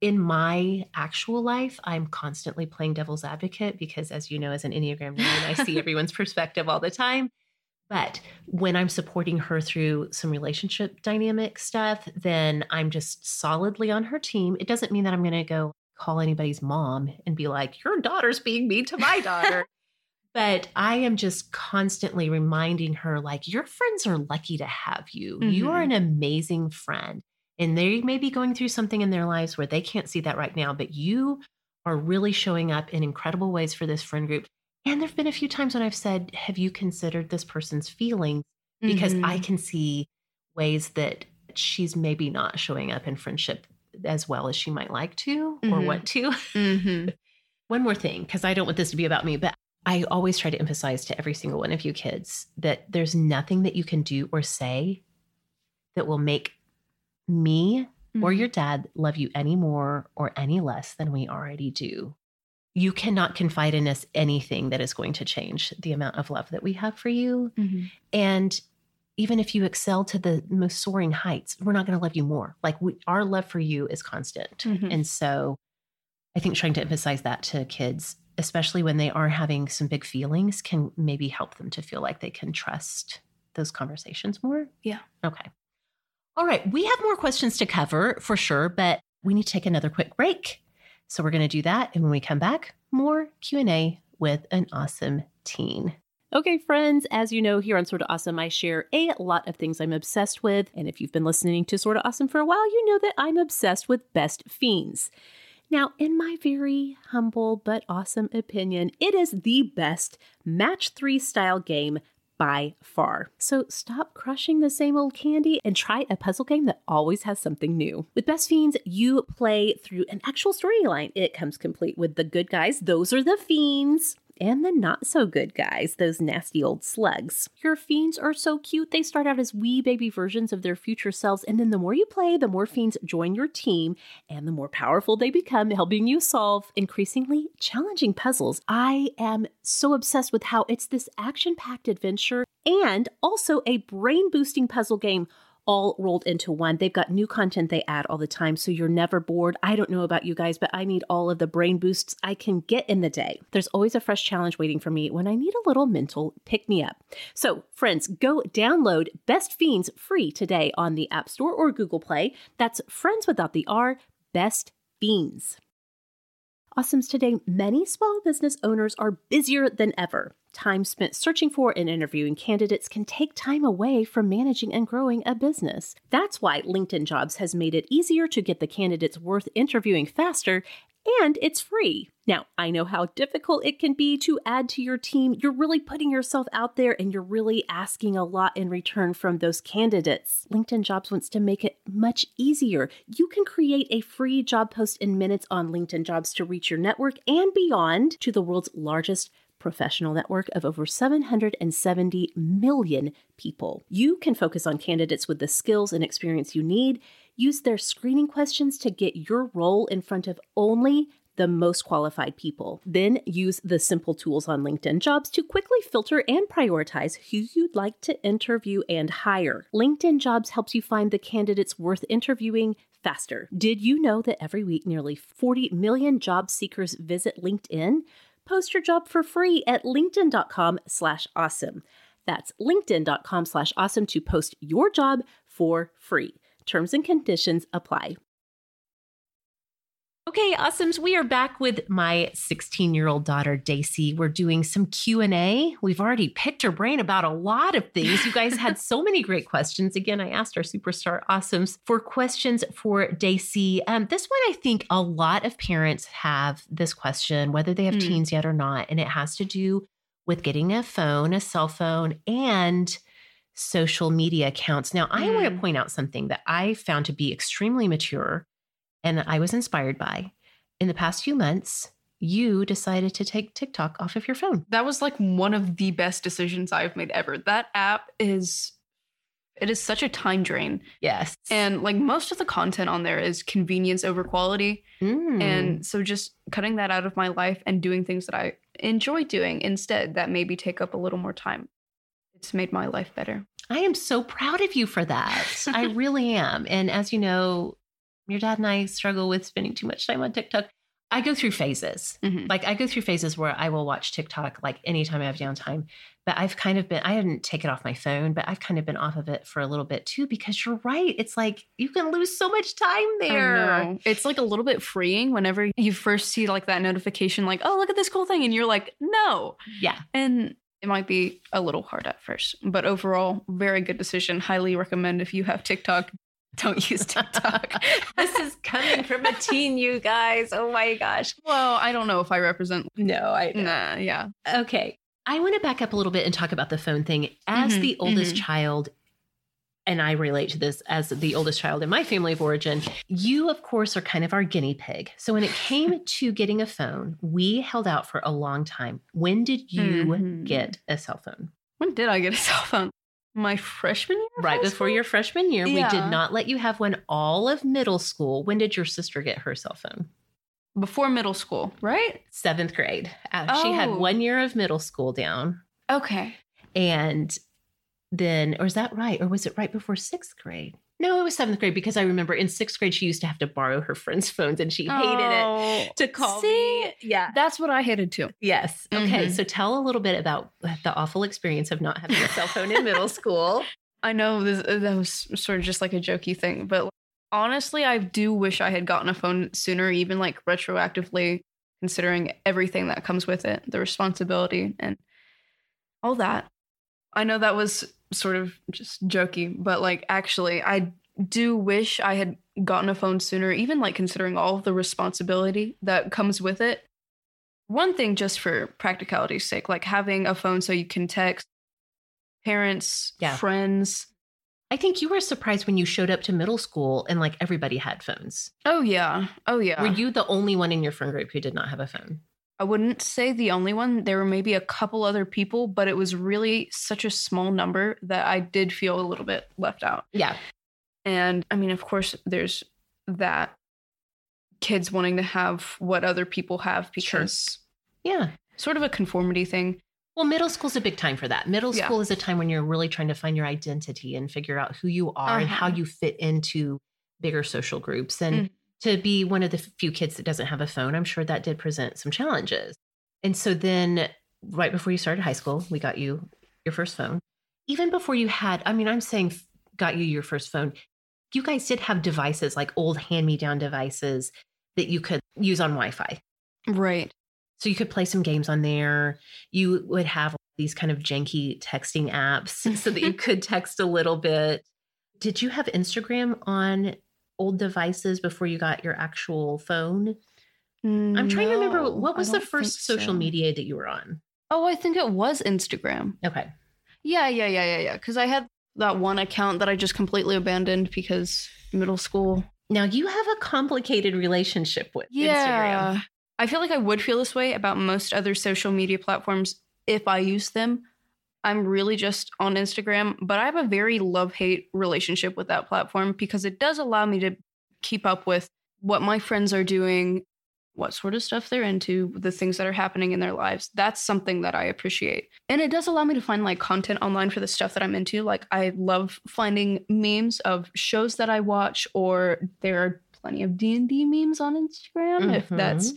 In my actual life, I'm constantly playing devil's advocate because, as you know, as an Enneagram 9, I see everyone's perspective all the time. But when I'm supporting her through some relationship dynamic stuff, then I'm just solidly on her team. It doesn't mean that I'm going to go call anybody's mom and be like, your daughter's being mean to my daughter. but I am just constantly reminding her, like, your friends are lucky to have you. You are an amazing friend. And they may be going through something in their lives where they can't see that right now, but you are really showing up in incredible ways for this friend group. And there have been a few times when I've said, Have you considered this person's feelings? Because I Mhm. can see ways that she's maybe not showing up in friendship as well as she might like to or Mhm. want to. Mhm. One more thing, because I don't want this to be about me, but I always try to emphasize to every single one of you kids that there's nothing that you can do or say that will make me or Mhm. your dad love you any more or any less than we already do. You cannot confide in us anything that is going to change the amount of love that we have for you. Mhm. And even if you excel to the most soaring heights, we're not going to love you more. Like we, our love for you is constant. Mhm. And so I think trying to emphasize that to kids, especially when they are having some big feelings, can maybe help them to feel like they can trust those conversations more. Yeah. Okay. All right. We have more questions to cover for sure, but we need to take another quick break. So we're going to do that. And when we come back, more Q&A with an awesome teen. Okay, friends, as you know, here on Sorta Awesome, I share a lot of things I'm obsessed with. And if you've been listening to Sorta Awesome for a while, you know that I'm obsessed with Best Fiends. Now, in my very humble but awesome opinion, it is the best match three style game by far. So stop crushing the same old candy and try a puzzle game that always has something new. With Best Fiends, you play through an actual storyline. It comes complete with the good guys, those are the fiends. And the not so good guys, those nasty old slugs. Your fiends are so cute. They start out as wee baby versions of their future selves, and then the more you play, the more fiends join your team, and the more powerful they become, helping you solve increasingly challenging puzzles. I am so obsessed with how it's this action packed adventure and also a brain boosting puzzle game all rolled into one. They've got new content they add all the time, so you're never bored. I don't know about you guys, but I need all of the brain boosts I can get in the day. There's always a fresh challenge waiting for me when I need a little mental pick me up. So, friends, go download Best Fiends free today on the App Store or Google Play. That's friends without the R, Best Fiends. Awesomes today, many small business owners are busier than ever. Time spent searching for and interviewing candidates can take time away from managing and growing a business. That's why LinkedIn Jobs has made it easier to get the candidates worth interviewing faster, and it's free. Now, I know how difficult it can be to add to your team. You're really putting yourself out there and you're really asking a lot in return from those candidates. LinkedIn Jobs wants to make it much easier. You can create a free job post in minutes on LinkedIn Jobs to reach your network and beyond to the world's largest professional network of over 770 million people. You can focus on candidates with the skills and experience you need. Use their screening questions to get your role in front of only the most qualified people. Then use the simple tools on LinkedIn Jobs to quickly filter and prioritize who you'd like to interview and hire. LinkedIn Jobs helps you find the candidates worth interviewing faster. Did you know that every week nearly 40 million job seekers visit LinkedIn? Post your job for free at linkedin.com slash awesome. That's linkedin.com slash awesome to post your job for free. Terms and conditions apply. Okay, awesomes, we are back with my 16-year-old daughter Daisy. We're doing some Q&A. We've already picked her brain about a lot of things. You guys had so many great questions. Again, I asked our superstar awesomes for questions for Daisy. Um, this one, I think a lot of parents have this question, whether they have Hmm. teens yet or not, and it has to do with getting a phone, a cell phone, and social media accounts. Now, I want to Mm. point out something that I found to be extremely mature and I was inspired by. In the past few months, you decided to take TikTok off of your phone. That was like one of the best decisions I've made ever. That app is It is such a time drain. Yes. And like most of the content on there is convenience over quality. Mm. And so just cutting that out of my life and doing things that I enjoy doing instead that maybe take up a little more time. It's made my life better. I am so proud of you for that. I really am. And as you know, your dad and I struggle with spending too much time on TikTok. I go through phases. Mhm. Like I go through phases where I will watch TikTok like anytime I have downtime. But I've kind of been I haven't taken off my phone, but I've kind of been off of it for a little bit too because you're right. It's like you can lose so much time there. It's like a little bit freeing whenever you first see like that notification, like, oh, look at this cool thing. And you're like, no. Yeah. And it might be a little hard at first, but overall, very good decision. Highly recommend if you have TikTok, don't use TikTok. this is coming from a teen, you guys. Oh my gosh. well, I don't know if I represent. No, I Nah, yeah. Okay. I want to back up a little bit and talk about the phone thing. As Mhm, the oldest mhm. child, and I relate to this as the oldest child in my family of origin, you, of course, are kind of our guinea pig. So when it came to getting a phone, we held out for a long time. When did you Mhm. get a cell phone? When did I get a cell phone? My freshman year? Right before your freshman year. We did not let you have one all of middle school. When did your sister get her cell phone? Before middle school, right? Seventh grade. Uh, She had Oh. one year of middle school down. Okay. And then, or is that right? Or was it right before sixth grade? No, it was seventh grade because I remember in sixth grade she used to have to borrow her friends' phones and she hated it Oh, to call See? me. Yeah. That's what I hated too. Yes. Okay. Mhm. So tell a little bit about the awful experience of not having a cell phone in middle school. I know this, uh, that was sort of just like a jokey thing, but honestly, I do wish I had gotten a phone sooner, even like retroactively, considering everything that comes with it, the responsibility and all that. I know that was sort of just jokey, but like actually, I do wish I had gotten a phone sooner, even like considering all the responsibility that comes with it. One thing, just for practicality's sake, like having a phone so you can text parents, Yeah. friends. I think you were surprised when you showed up to middle school and like everybody had phones. Oh yeah. Oh yeah. Were you the only one in your friend group who did not have a phone? I wouldn't say the only one. There were maybe a couple other people, but it was really such a small number that I did feel a little bit left out. Yeah. And I mean, of course, there's that kids wanting to have what other people have Sure. because Yeah. sort of a conformity thing. Well, middle school's a big time for that. Middle Yeah. school is a time when you're really trying to find your identity and figure out who you are and how Uh-huh. you fit into bigger social groups. And Mhm. To be one of the few kids that doesn't have a phone, I'm sure that did present some challenges. And so then, right before you started high school, we got you your first phone. Even before you had, I mean, I'm saying got you your first phone, you guys did have devices like old hand me down devices that you could use on Wi Fi. Right. So you could play some games on there. You would have these kind of janky texting apps so that you could text a little bit. Did you have Instagram on old devices before you got your actual phone? I'm trying to remember what was the first social media that you were on? Oh, I think it was Instagram. Okay. Yeah, yeah, yeah, yeah, yeah. Because I had that one account that I just completely abandoned because middle school. Now you have a complicated relationship with Instagram. I feel like I would feel this way about most other social media platforms if I use them. I'm really just on Instagram, but I have a very love hate relationship with that platform because it does allow me to keep up with what my friends are doing, what sort of stuff they're into, the things that are happening in their lives. That's something that I appreciate. And it does allow me to find like content online for the stuff that I'm into. Like I love finding memes of shows that I watch or there are plenty of D&D memes on Instagram if Mhm. that's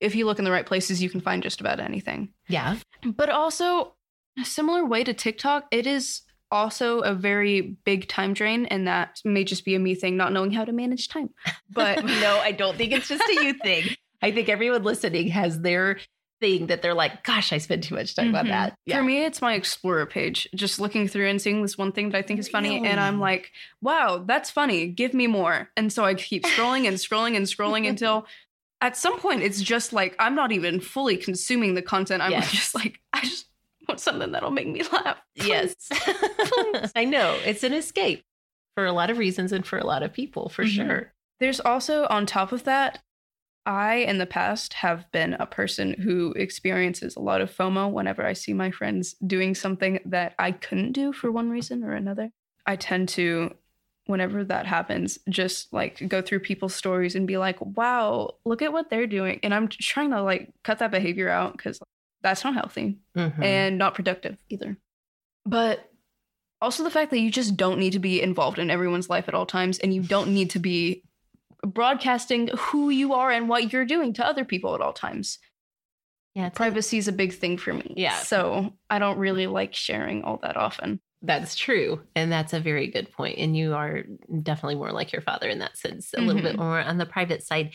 if you look in the right places you can find just about anything. Yeah. But also a similar way to TikTok, it is also a very big time drain and that may just be a me thing not knowing how to manage time. But no, I don't think it's just a you thing. I think everyone listening has their thing that they're like, gosh, I spend too much time on Mhm. that. For me, it's my Explorer page. Just looking through and seeing this one thing that I think is funny, and I'm like, "Wow, that's funny. Give me more." And so I keep scrolling and scrolling and scrolling until, at some point, it's just like I'm not even fully consuming the content. I'm Yes. just like, I just want something that'll make me laugh. Yes. I know. It's an escape for a lot of reasons and for a lot of people, for Mhm. sure. There's also, on top of that, I, in the past, have been a person who experiences a lot of FOMO whenever I see my friends doing something that I couldn't do for one reason or another. I tend to, whenever that happens, just like go through people's stories and be like, wow, look at what they're doing. And I'm trying to like cut that behavior out because that's not healthy Mhm. and not productive either. But also the fact that you just don't need to be involved in everyone's life at all times and you don't need to be broadcasting who you are and what you're doing to other people at all times. yeah, Privacy is a big thing for me. Yeah. So I don't really like sharing all that often. That's true. And that's a very good point. And you are definitely more like your father in that sense, a little bit Mhm. more on the private side.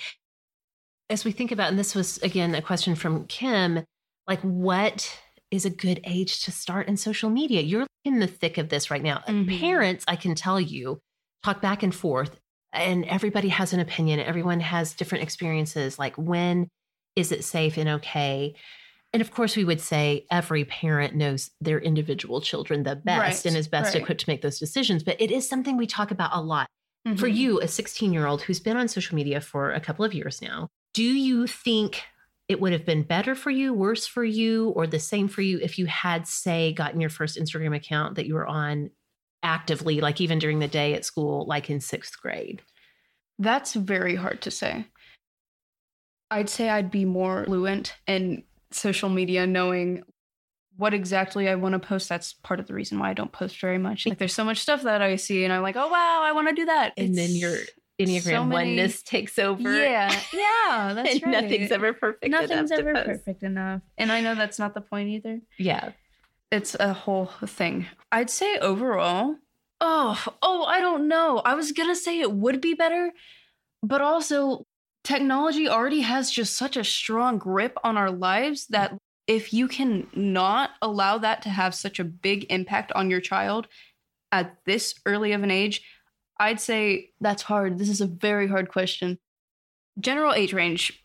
As we think about, and this was again a question from Kim, like what is a good age to start in social media? You're in the thick of this right now. Mhm. Parents, I can tell you, talk back and forth, and everybody has an opinion. Everyone has different experiences. Like when is it safe and okay? And of course, we would say every parent knows their individual children the best Right, and is best right. equipped to make those decisions. But it is something we talk about a lot. For Mhm. you, a 16 year old who's been on social media for a couple of years now, do you think it would have been better for you, worse for you, or the same for you if you had, say, gotten your first Instagram account that you were on actively, like even during the day at school, like in sixth grade? That's very hard to say. I'd say I'd be more fluent in social media, knowing what exactly I want to post. That's part of the reason why I don't post very much. Like, there's so much stuff that I see, and I'm like, oh wow, I want to do that. And then It's- your Enneagram so many- oneness takes over. yeah, yeah, that's right. nothing's ever perfect. nothing's enough to ever perfect enough, and I know that's not the point either. Yeah. It's a whole thing. I'd say overall, oh, oh, I don't know. I was gonna say it would be better, but also technology already has just such a strong grip on our lives that if you can not allow that to have such a big impact on your child at this early of an age, I'd say that's hard. This is a very hard question. General age range,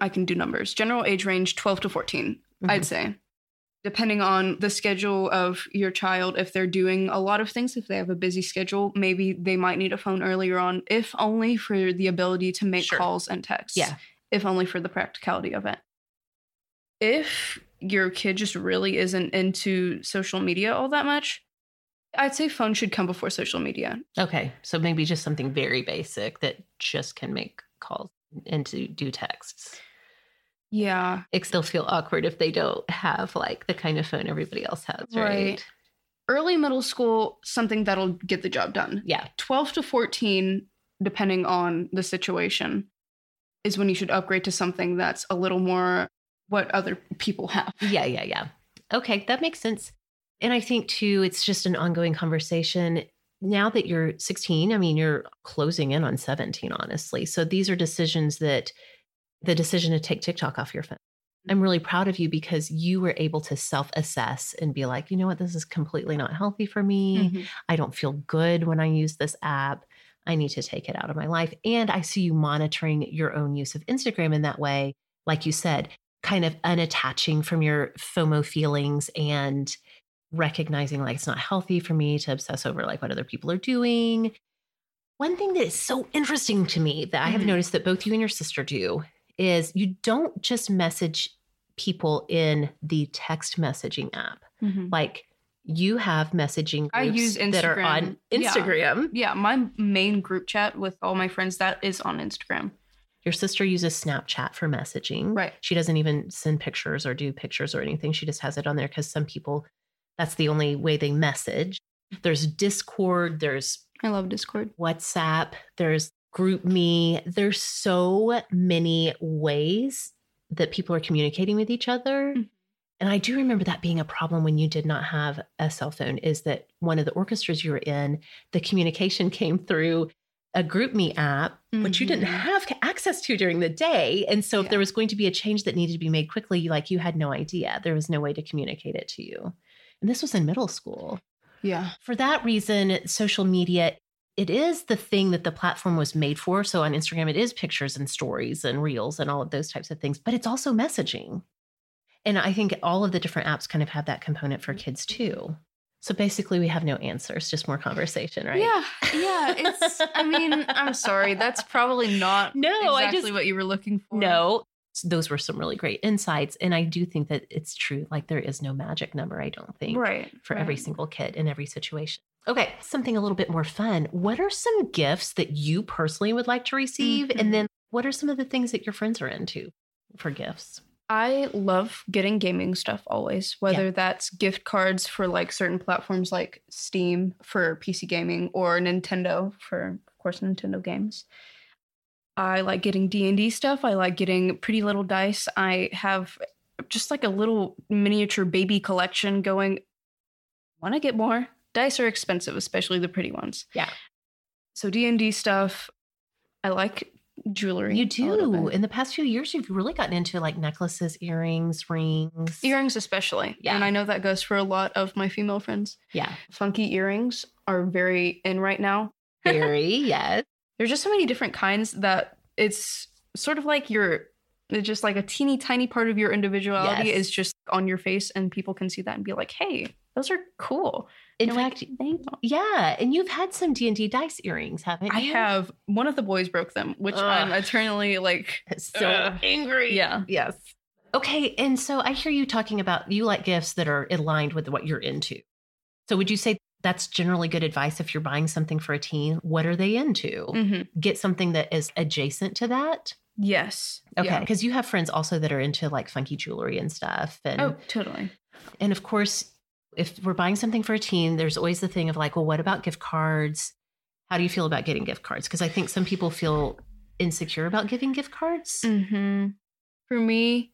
I can do numbers. General age range 12 to 14, I'd Mhm. say. Depending on the schedule of your child, if they're doing a lot of things, if they have a busy schedule, maybe they might need a phone earlier on, if only for the ability to make Sure. calls and texts. Yeah. If only for the practicality of it. If your kid just really isn't into social media all that much, I'd say phone should come before social media. Okay. So maybe just something very basic that just can make calls and to do texts. Yeah. It still feel awkward if they don't have like the kind of phone everybody else has, right? Right. Early middle school, something that'll get the job done. Yeah. 12 to 14, depending on the situation, is when you should upgrade to something that's a little more what other people have. Yeah, yeah, yeah. Okay, that makes sense. And I think too, it's just an ongoing conversation. Now that you're 16, I mean, you're closing in on 17, honestly. So these are decisions that the decision to take TikTok off your phone. I'm really proud of you because you were able to self assess and be like, you know what, this is completely not healthy for me. Mhm. I don't feel good when I use this app. I need to take it out of my life. And I see you monitoring your own use of Instagram in that way. Like you said, kind of unattaching from your FOMO feelings and recognizing like it's not healthy for me to obsess over like what other people are doing. One thing that is so interesting to me that I have Mhm. noticed that both you and your sister do is you don't just message people in the text messaging app. Mhm. Like you have messaging I groups use that are on Instagram. Yeah. Instagram. Yeah, my main group chat with all my friends that is on Instagram. Your sister uses Snapchat for messaging. Right. She doesn't even send pictures or do pictures or anything. She just has it on there because some people, that's the only way they message. There's Discord, there's I love Discord. WhatsApp, there's Group Me. There's so many ways that people are communicating with each other. Mhm. And I do remember that being a problem when you did not have a cell phone, is that one of the orchestras you were in, the communication came through a GroupMe app, which you didn't Mhm. have access to during the day. And so if there was going to be a change that needed to be made quickly, like you had no idea. There was no way to communicate it to you. And this was in middle school Yeah. for that reason, social media, it is the thing that the platform was made for. So on Instagram, it is pictures and stories and reels and all of those types of things, but it's also messaging. And I think all of the different apps kind of have that component for kids too. So basically, we have no answers, just more conversation, right? Yeah. Yeah. It's, I mean, I'm sorry. That's probably not No, I exactly just- what you were looking for. No, those were some really great insights. And I do think that it's true. Like there is no magic number, I don't think. Right. for every single kid in every situation. Okay, something a little bit more fun. What are some gifts that you personally would like to receive? Mhm. And then what are some of the things that your friends are into for gifts? I love getting gaming stuff always, whether that's gift cards for like certain platforms like Steam for PC gaming or Nintendo for of course Nintendo games. I like getting D&D stuff. I like getting pretty little dice. I have just like a little miniature baby collection going. Want to get more? Dice are expensive, especially the pretty ones. Yeah. So D&D stuff. I like jewelry. You do. In the past few years, you've really gotten into like necklaces, earrings, rings. Earrings, especially. Yeah. And I know that goes for a lot of my female friends. Yeah. Funky earrings are very in right now. Very, yes. There's just so many different kinds that it's sort of like your, it's just like a teeny tiny part of your individuality Yes. is just on your face, and people can see that and be like, hey, those are cool. In You're like, fact, thank you. yeah. And you've had some D&D dice earrings, haven't you? I have one of the boys broke them, which I'm eternally like, So Ugh. angry. yeah. Yes. Okay. And so I hear you talking about you like gifts that are aligned with what you're into. So would you say that's generally good advice if you're buying something for a teen? What are they into? hmm Get something that is adjacent to that. Yes. Okay. Yeah. Because you have friends also that are into like funky jewelry and stuff. And Oh, totally. and of course, if we're buying something for a teen, there's always the thing of like, well, what about gift cards? How do you feel about getting gift cards? Because I think some people feel insecure about giving gift cards. hmm For me,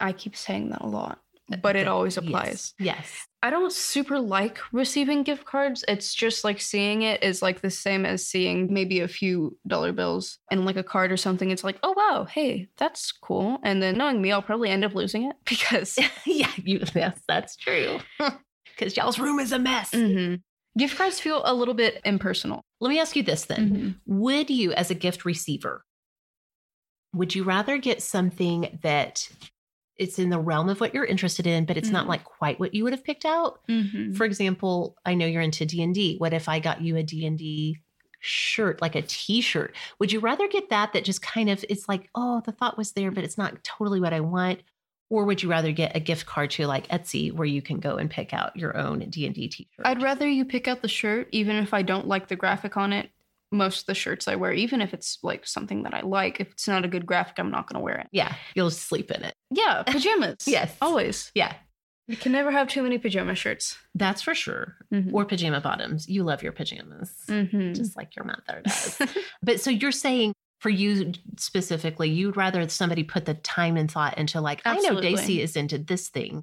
I keep saying that a lot, but it always applies. Yes. yes. I don't super like receiving gift cards. It's just like seeing it is like the same as seeing maybe a few dollar bills and like a card or something. It's like, oh wow, hey, that's cool. And then knowing me, I'll probably end up losing it because yeah, you, yes, that's true. Because y'all's room is a mess. Mhm. gift cards feel a little bit impersonal. Let me ask you this then. Would you, as a gift receiver, would you rather get something that it's in the realm of what you're interested in, but it's not Mhm. like quite what you would have picked out? Mhm. For example, I know you're into D&D. What if I got you a D&D shirt, like a t-shirt? Would you rather get that that just kind of it's like, oh, the thought was there, but it's not totally what I want? Or would you rather get a gift card to like Etsy where you can go and pick out your own D&D t-shirt? I'd rather you pick out the shirt, even if I don't like the graphic on it. Most of the shirts I wear, even if it's like something that I like, if it's not a good graphic, I'm not going to wear it. yeah, you'll sleep in it. Yeah, pajamas. Yes. always. Yeah, You can never have too many pajama shirts. that's for sure. Mhm. Or pajama bottoms. You love your pajamas, Mhm. just like your mother does. but so you're saying for you specifically, you'd rather somebody put the time and thought into like, I know Daisy is into this thing.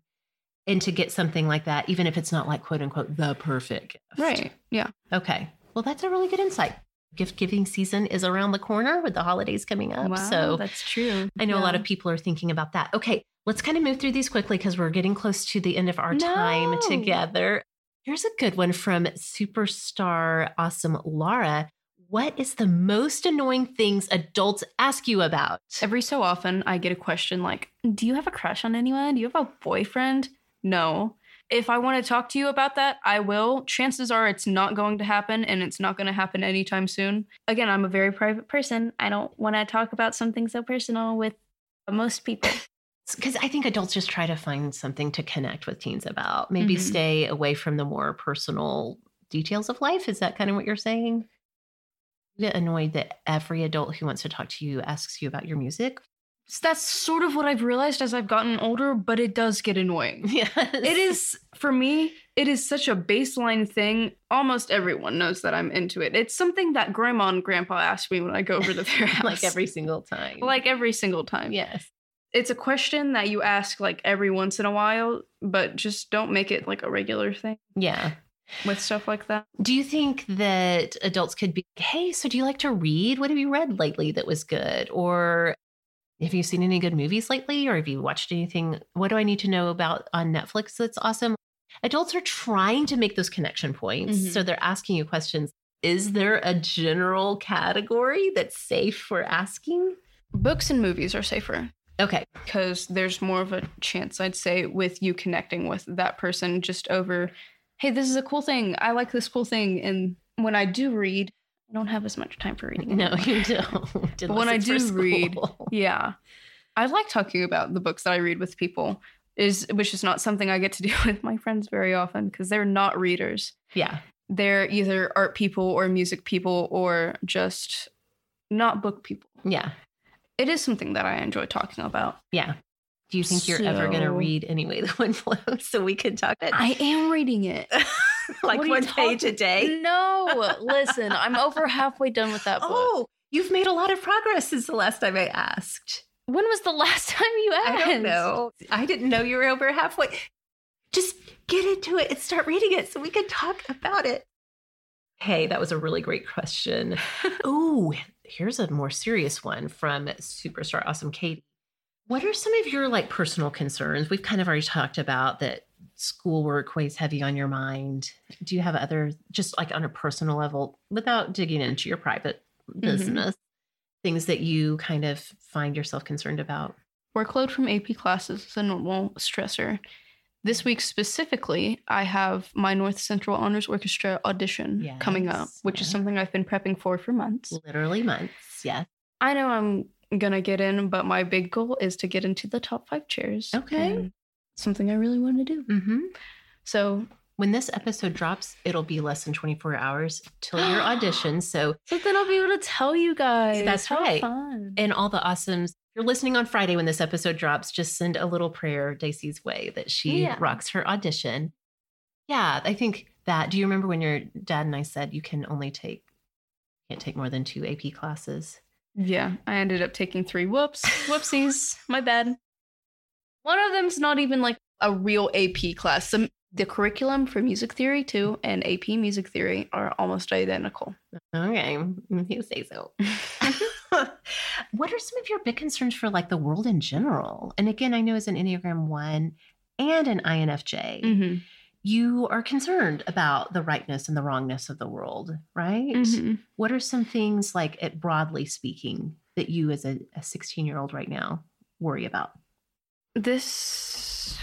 And to get something like that, even if it's not like quote unquote the perfect gift. right. Yeah. Okay. Well, that's a really good insight. Gift giving season is around the corner with the holidays coming up. Wow, so that's true. I know a lot of people are thinking about that. Okay, let's kind of move through these quickly because we're getting close to the end of our time together. Here's a good one from superstar awesome Laura. What is the most annoying things adults ask you about? Every so often, I get a question like, Do you have a crush on anyone? Do you have a boyfriend? No. If I want to talk to you about that, I will. Chances are it's not going to happen and it's not going to happen anytime soon. Again, I'm a very private person. I don't want to talk about something so personal with most people. Because I think adults just try to find something to connect with teens about. Maybe Mhm. stay away from the more personal details of life. Is that kind of what you're saying? You get annoyed that every adult who wants to talk to you asks you about your music. So that's sort of what I've realized as I've gotten older, but it does get annoying. Yes. It is for me, it is such a baseline thing. Almost everyone knows that I'm into it. It's something that grandma and grandpa ask me when I go over to their house. like every single time. like every single time. yes. It's a question that you ask like every once in a while, but just don't make it like a regular thing Yeah. with stuff like that. Do you think that adults could be, hey, so do you like to read? What have you read lately that was good? Or have you seen any good movies lately? Or have you watched anything? What do I need to know about on Netflix that's awesome? Adults are trying to make those connection points. Mhm. So they're asking you questions. Is there a general category that's safe for asking? Books and movies are safer Okay. because there's more of a chance, I'd say, with you connecting with that person just over, hey, this is a cool thing. I like this cool thing. And when I do read, I don't have as much time for reading. No, anymore. you don't. But when I do read. Yeah. I like talking about the books that I read with people, is which is not something I get to do with my friends very often because they're not readers. yeah. they're either art people or music people or just not book people. Yeah. It is something that I enjoy talking about. Yeah. Do you think you're ever going to So- read Anyway the Wind Blows so we can talk it? I am reading it. like What are you one page a day? No, listen, I'm over halfway done with that book. Oh, you've made a lot of progress since the last time I asked. When was the last time you asked? I don't know. I didn't know you were over halfway. Just get into it and start reading it so we can talk about it. Hey, that was a really great question. oh, here's a more serious one from Superstar Awesome Katie. What are some of your like personal concerns? We've kind of already talked about that schoolwork weighs heavy on your mind. Do you have other just like on a personal level without digging into your private mm-hmm. business things that you kind of find yourself concerned about? Workload from AP classes is a normal stressor. This week specifically, I have my North Central Honors Orchestra audition coming up, Yes, which is something I've been prepping for for months. Literally months. yes. I know I'm gonna get in, but my big goal is to get into the top five chairs. Okay. Something I really want to do. Mm-hmm. So, When this episode drops, it'll be less than 24 hours till your audition. So, so then I'll be able to tell you guys. That's How right. Fun. and all the awesomes, you're listening on Friday when this episode drops, just send a little prayer Daisy's way that she Yeah. rocks her audition. Yeah, I think that. Do you remember when your dad and I said you can only take, can't take more than two AP classes? Yeah, I ended up taking three. Whoops. Whoopsies. My bad. One of them's not even like a real AP class. Some, the curriculum for music theory, too, and AP music theory are almost identical. Okay, mm, you say so. what are some of your big concerns for like the world in general? And again, I know as an Enneagram 1 and an INFJ, Mm-hmm. you are concerned about the rightness and the wrongness of the world, right? Mm-hmm. What are some things like it broadly speaking that you as a 16 year old right now worry about? This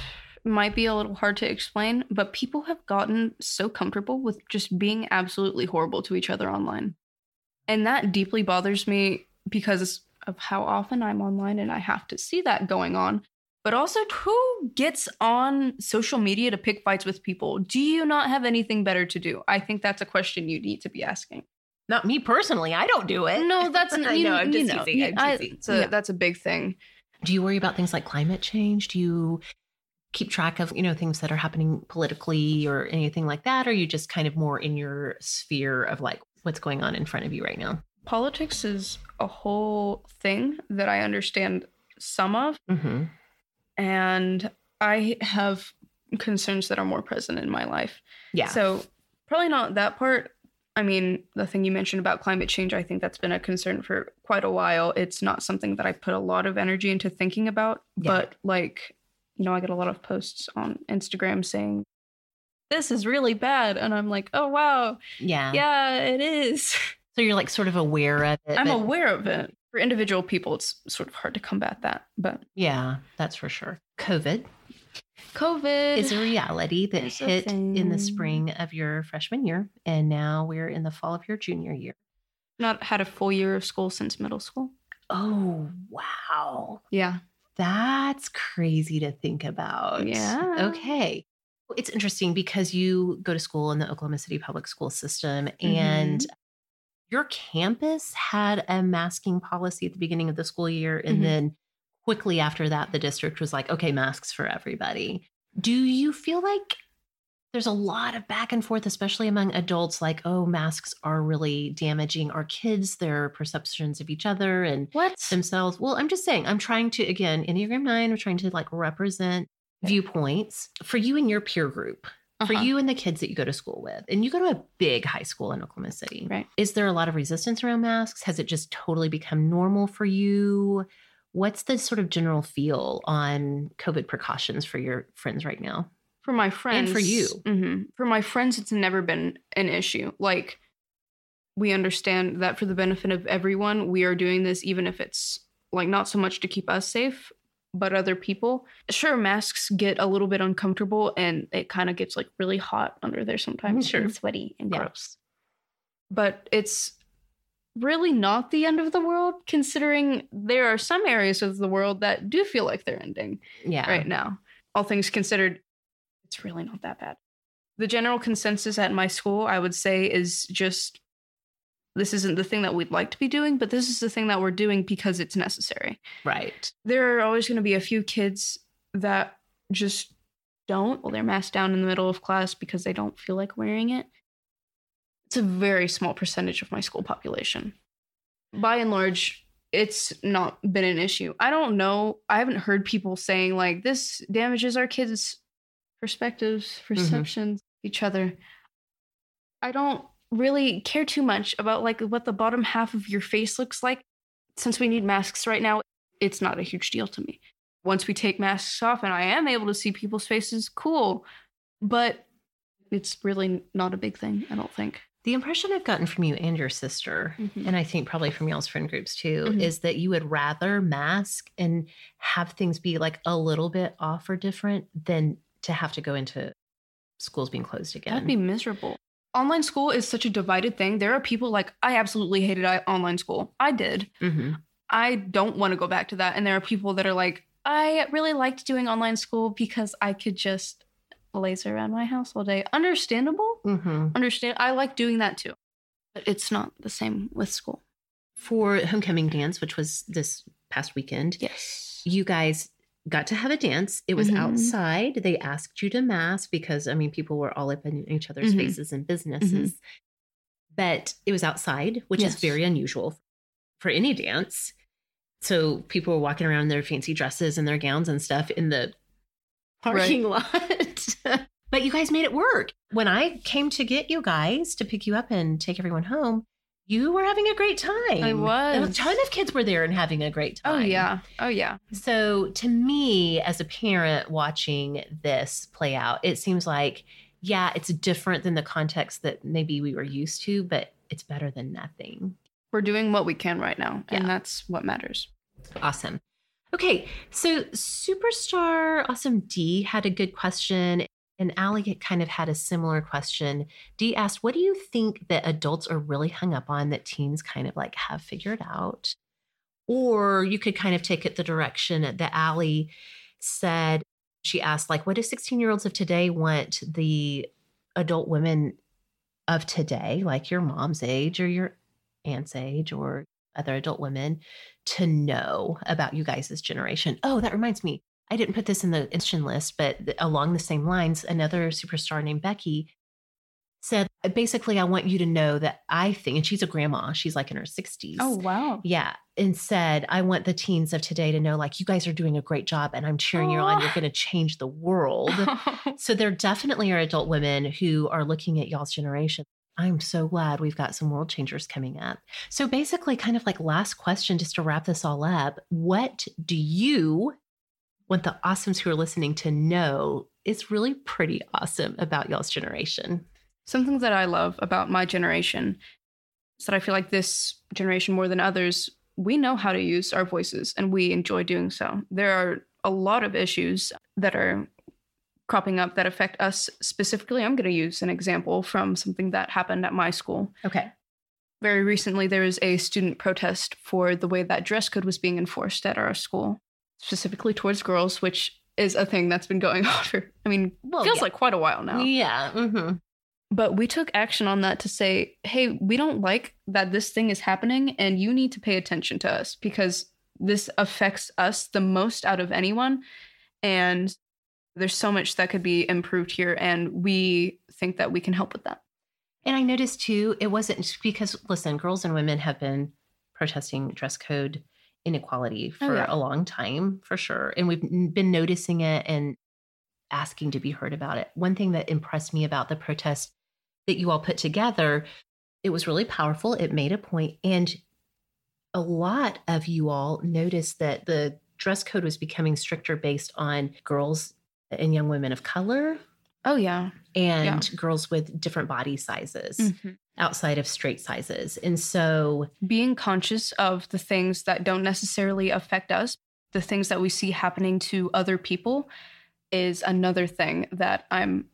might be a little hard to explain, but people have gotten so comfortable with just being absolutely horrible to each other online. And that deeply bothers me because of how often I'm online and I have to see that going on. But also, who gets on social media to pick fights with people? Do you not have anything better to do? I think that's a question you need to be asking. Not me personally, I don't do it. No, that's I you know, I'm you just know, teasing, I'm I- teasing. so Yeah. that's a big thing. Do you worry about things like climate change? Do you keep track of, you know, things that are happening politically or anything like that? Or are you just kind of more in your sphere of like what's going on in front of you right now? Politics is a whole thing that I understand some of, Mm-hmm. and I have concerns that are more present in my life. Yeah. So, probably not that part. I mean, the thing you mentioned about climate change, I think that's been a concern for quite a while. It's not something that I put a lot of energy into thinking about, Yeah. but like, you know, I get a lot of posts on Instagram saying, this is really bad. And I'm like, oh, wow. yeah. Yeah, it is. So you're like sort of aware of it. I'm but- aware of it. For individual people, it's sort of hard to combat that. But Yeah, that's for sure. COVID COVID is a reality that It's hit in the spring of your freshman year. And now we're in the fall of your junior year. not had a full year of school since middle school. Oh, wow. Yeah. That's crazy to think about. Yeah. Okay. It's interesting because you go to school in the Oklahoma City public school system and your campus had a masking policy at the beginning of the school year. And Mhm. then quickly after that, the district was like, okay, masks for everybody. Do you feel like there's a lot of back and forth, especially among adults, like, oh, masks are really damaging our kids, their perceptions of each other and What? themselves. Well, I'm just saying, I'm trying to, again, Enneagram 9, I'm trying to like represent viewpoints for you and your peer group, for Uh-huh. you and the kids that you go to school with. And you go to a big high school in Oklahoma City. Right. Is there a lot of resistance around masks? Has it just totally become normal for you? What's the sort of general feel on COVID precautions for your friends right now? For my friends. And for you. mhm. For my friends, it's never been an issue. Like, we understand that for the benefit of everyone, we are doing this, even if it's like not so much to keep us safe, but other people. Sure, masks get a little bit uncomfortable and it kind of gets like really hot under there sometimes. Sure. And sweaty and Yeah. gross. But it's really not the end of the world, considering there are some areas of the world that do feel like they're ending Yeah. right now. All things considered, it's really not that bad. The general consensus at my school, I would say, is just this isn't the thing that we'd like to be doing, but this is the thing that we're doing because it's necessary. Right. There are always going to be a few kids that just don't, well, they're masked down in the middle of class because they don't feel like wearing it. It's a very small percentage of my school population. By and large, it's not been an issue. I don't know. I haven't heard people saying like this damages our kids' perspectives, mm-hmm. perceptions, each other. I don't really care too much about like what the bottom half of your face looks like. Since we need masks right now, it's not a huge deal to me. Once we take masks off and I am able to see people's faces, cool. But it's really not a big thing, I don't think. The impression I've gotten from you and your sister, Mhm. and I think probably from y'all's friend groups too, Mhm. is that you would rather mask and have things be like a little bit off or different than to have to go into schools being closed again. That'd be miserable. Online school is such a divided thing. There are people like, I absolutely hated online school. I did. Mhm. I don't want to go back to that. And there are people that are like, I really liked doing online school because I could just laser around my house all day. Understandable. Mhm. Understand. I like doing that too. But it's not the same with school. For homecoming dance, which was this past weekend, Yes. you guys got to have a dance. It was Mhm. outside. They asked you to mask because I mean people were all up in each other's Mhm. faces and businesses. But it was outside, which is very unusual for any dance. So people were walking around in their fancy dresses and their gowns and stuff in the parking lot. but you guys made it work. When I came to get you guys to pick you up and take everyone home, you were having a great time. I was. A ton of kids were there and having a great oh, time. Oh, yeah. Oh, yeah. So, to me, as a parent watching this play out, it seems like, yeah, it's different than the context that maybe we were used to, but it's better than nothing. We're doing what we can right now. Yeah. And that's what matters. Awesome. Okay, so Superstar Awesome D had a good question, and Allie kind of had a similar question. D asked, What do you think that adults are really hung up on that teens kind of like have figured out? Or you could kind of take it the direction that Allie said, she asked, like, what do 16 year olds of today want the adult women of today, like your mom's age or your aunt's age or other adult women, to know about you guys' generation? Oh, that reminds me. I didn't put this in the question list, but along the same lines, another superstar named Becky said, uh, basically, I want you to know that I think, and she's a grandma, she's like in her 60s. Oh, wow. Yeah. And said, I want the teens of today to know, like, you guys are doing a great job and I'm cheering you on. You're oh. going to change the world. so there definitely are adult women who are looking at y'all's generation. I'm so glad we've got some world changers coming up. So basically, kind of like last question, just to wrap this all up, what do you want the awesomes who are listening to know is really pretty awesome about y'all's generation? Something that I love about my generation is that I feel like this generation, more than others, we know how to use our voices and we enjoy doing so. There are a lot of issues that are cropping up that affect us specifically. I'm going to use an example from something that happened at my school. Okay. Very recently, there was a student protest for the way that dress code was being enforced at our school, specifically towards girls, which is a thing that's been going on for, I mean, Well, feels yeah. like quite a while now. Yeah. hmm But we took action on that to say, hey, we don't like that this thing is happening and you need to pay attention to us because this affects us the most out of anyone. And there's so much that could be improved here. And we think that we can help with that. And I noticed too, it wasn't because, listen, girls and women have been protesting dress code inequality Oh, for yeah. a long time, for sure. And we've been noticing it and asking to be heard about it. One thing that impressed me about the protest that you all put together, it was really powerful. It made a point, And a lot of you all noticed that the dress code was becoming stricter based on girls and young women of color Oh, yeah. and girls with different body sizes Mhm. outside of straight sizes. And so, Being conscious of the things that don't necessarily affect us, the things that we see happening to other people, is another thing that I'm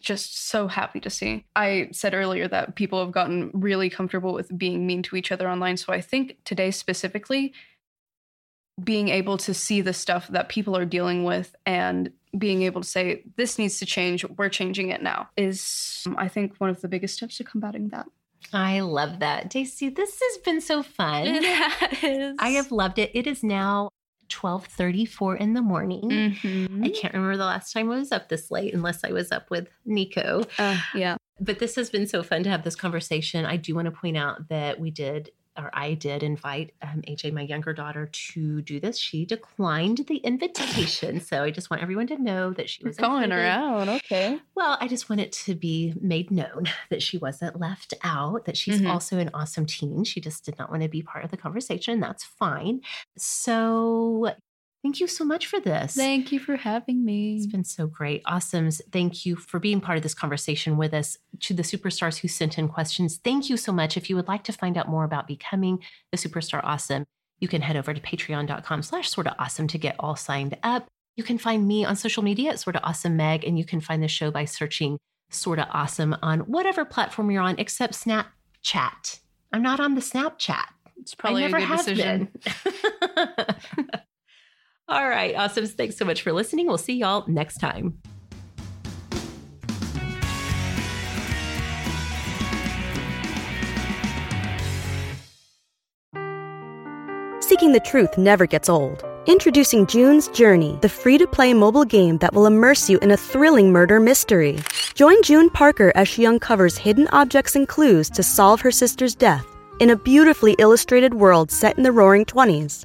just so happy to see. I said earlier that people have gotten really comfortable with being mean to each other online. So I think today specifically, being able to see the stuff that people are dealing with and being able to say this needs to change we're changing it now is um, i think one of the biggest steps to combating that I love that. Daisy, this has been so fun. it is I have loved it. It is now 12:34 in the morning. Mhm. I can't remember the last time I was up this late unless I was up with Nico. Uh, yeah But this has been so fun to have this conversation. I do want to point out that we did, or I did invite um, AJ, my younger daughter, to do this. She declined the invitation. So I just want everyone to know that she was calling her out okay Well, I just want it to be made known that she wasn't left out, that she's Mhm. also an awesome teen. She just did not want to be part of the conversation. That's fine. So thank you so much for this. thank you for having me It's been so great. Awesomes. Thank you for being part of this conversation with us. To the superstars who sent in questions, thank you so much. If you would like to find out more about becoming a superstar awesome, you can head over to patreon.com slash sorta awesome to get all signed up. You can find me on social media at sorta awesome Meg, and you can find the show by searching sorta awesome on whatever platform you're on except Snapchat. I'm not on the Snapchat. it's probably I a never good have decision been. All right, awesome. Thanks so much for listening. We'll see y'all next time. Seeking the truth never gets old. Introducing June's Journey, the free to play mobile game that will immerse you in a thrilling murder mystery. Join June Parker as she uncovers hidden objects and clues to solve her sister's death in a beautifully illustrated world set in the roaring 20s.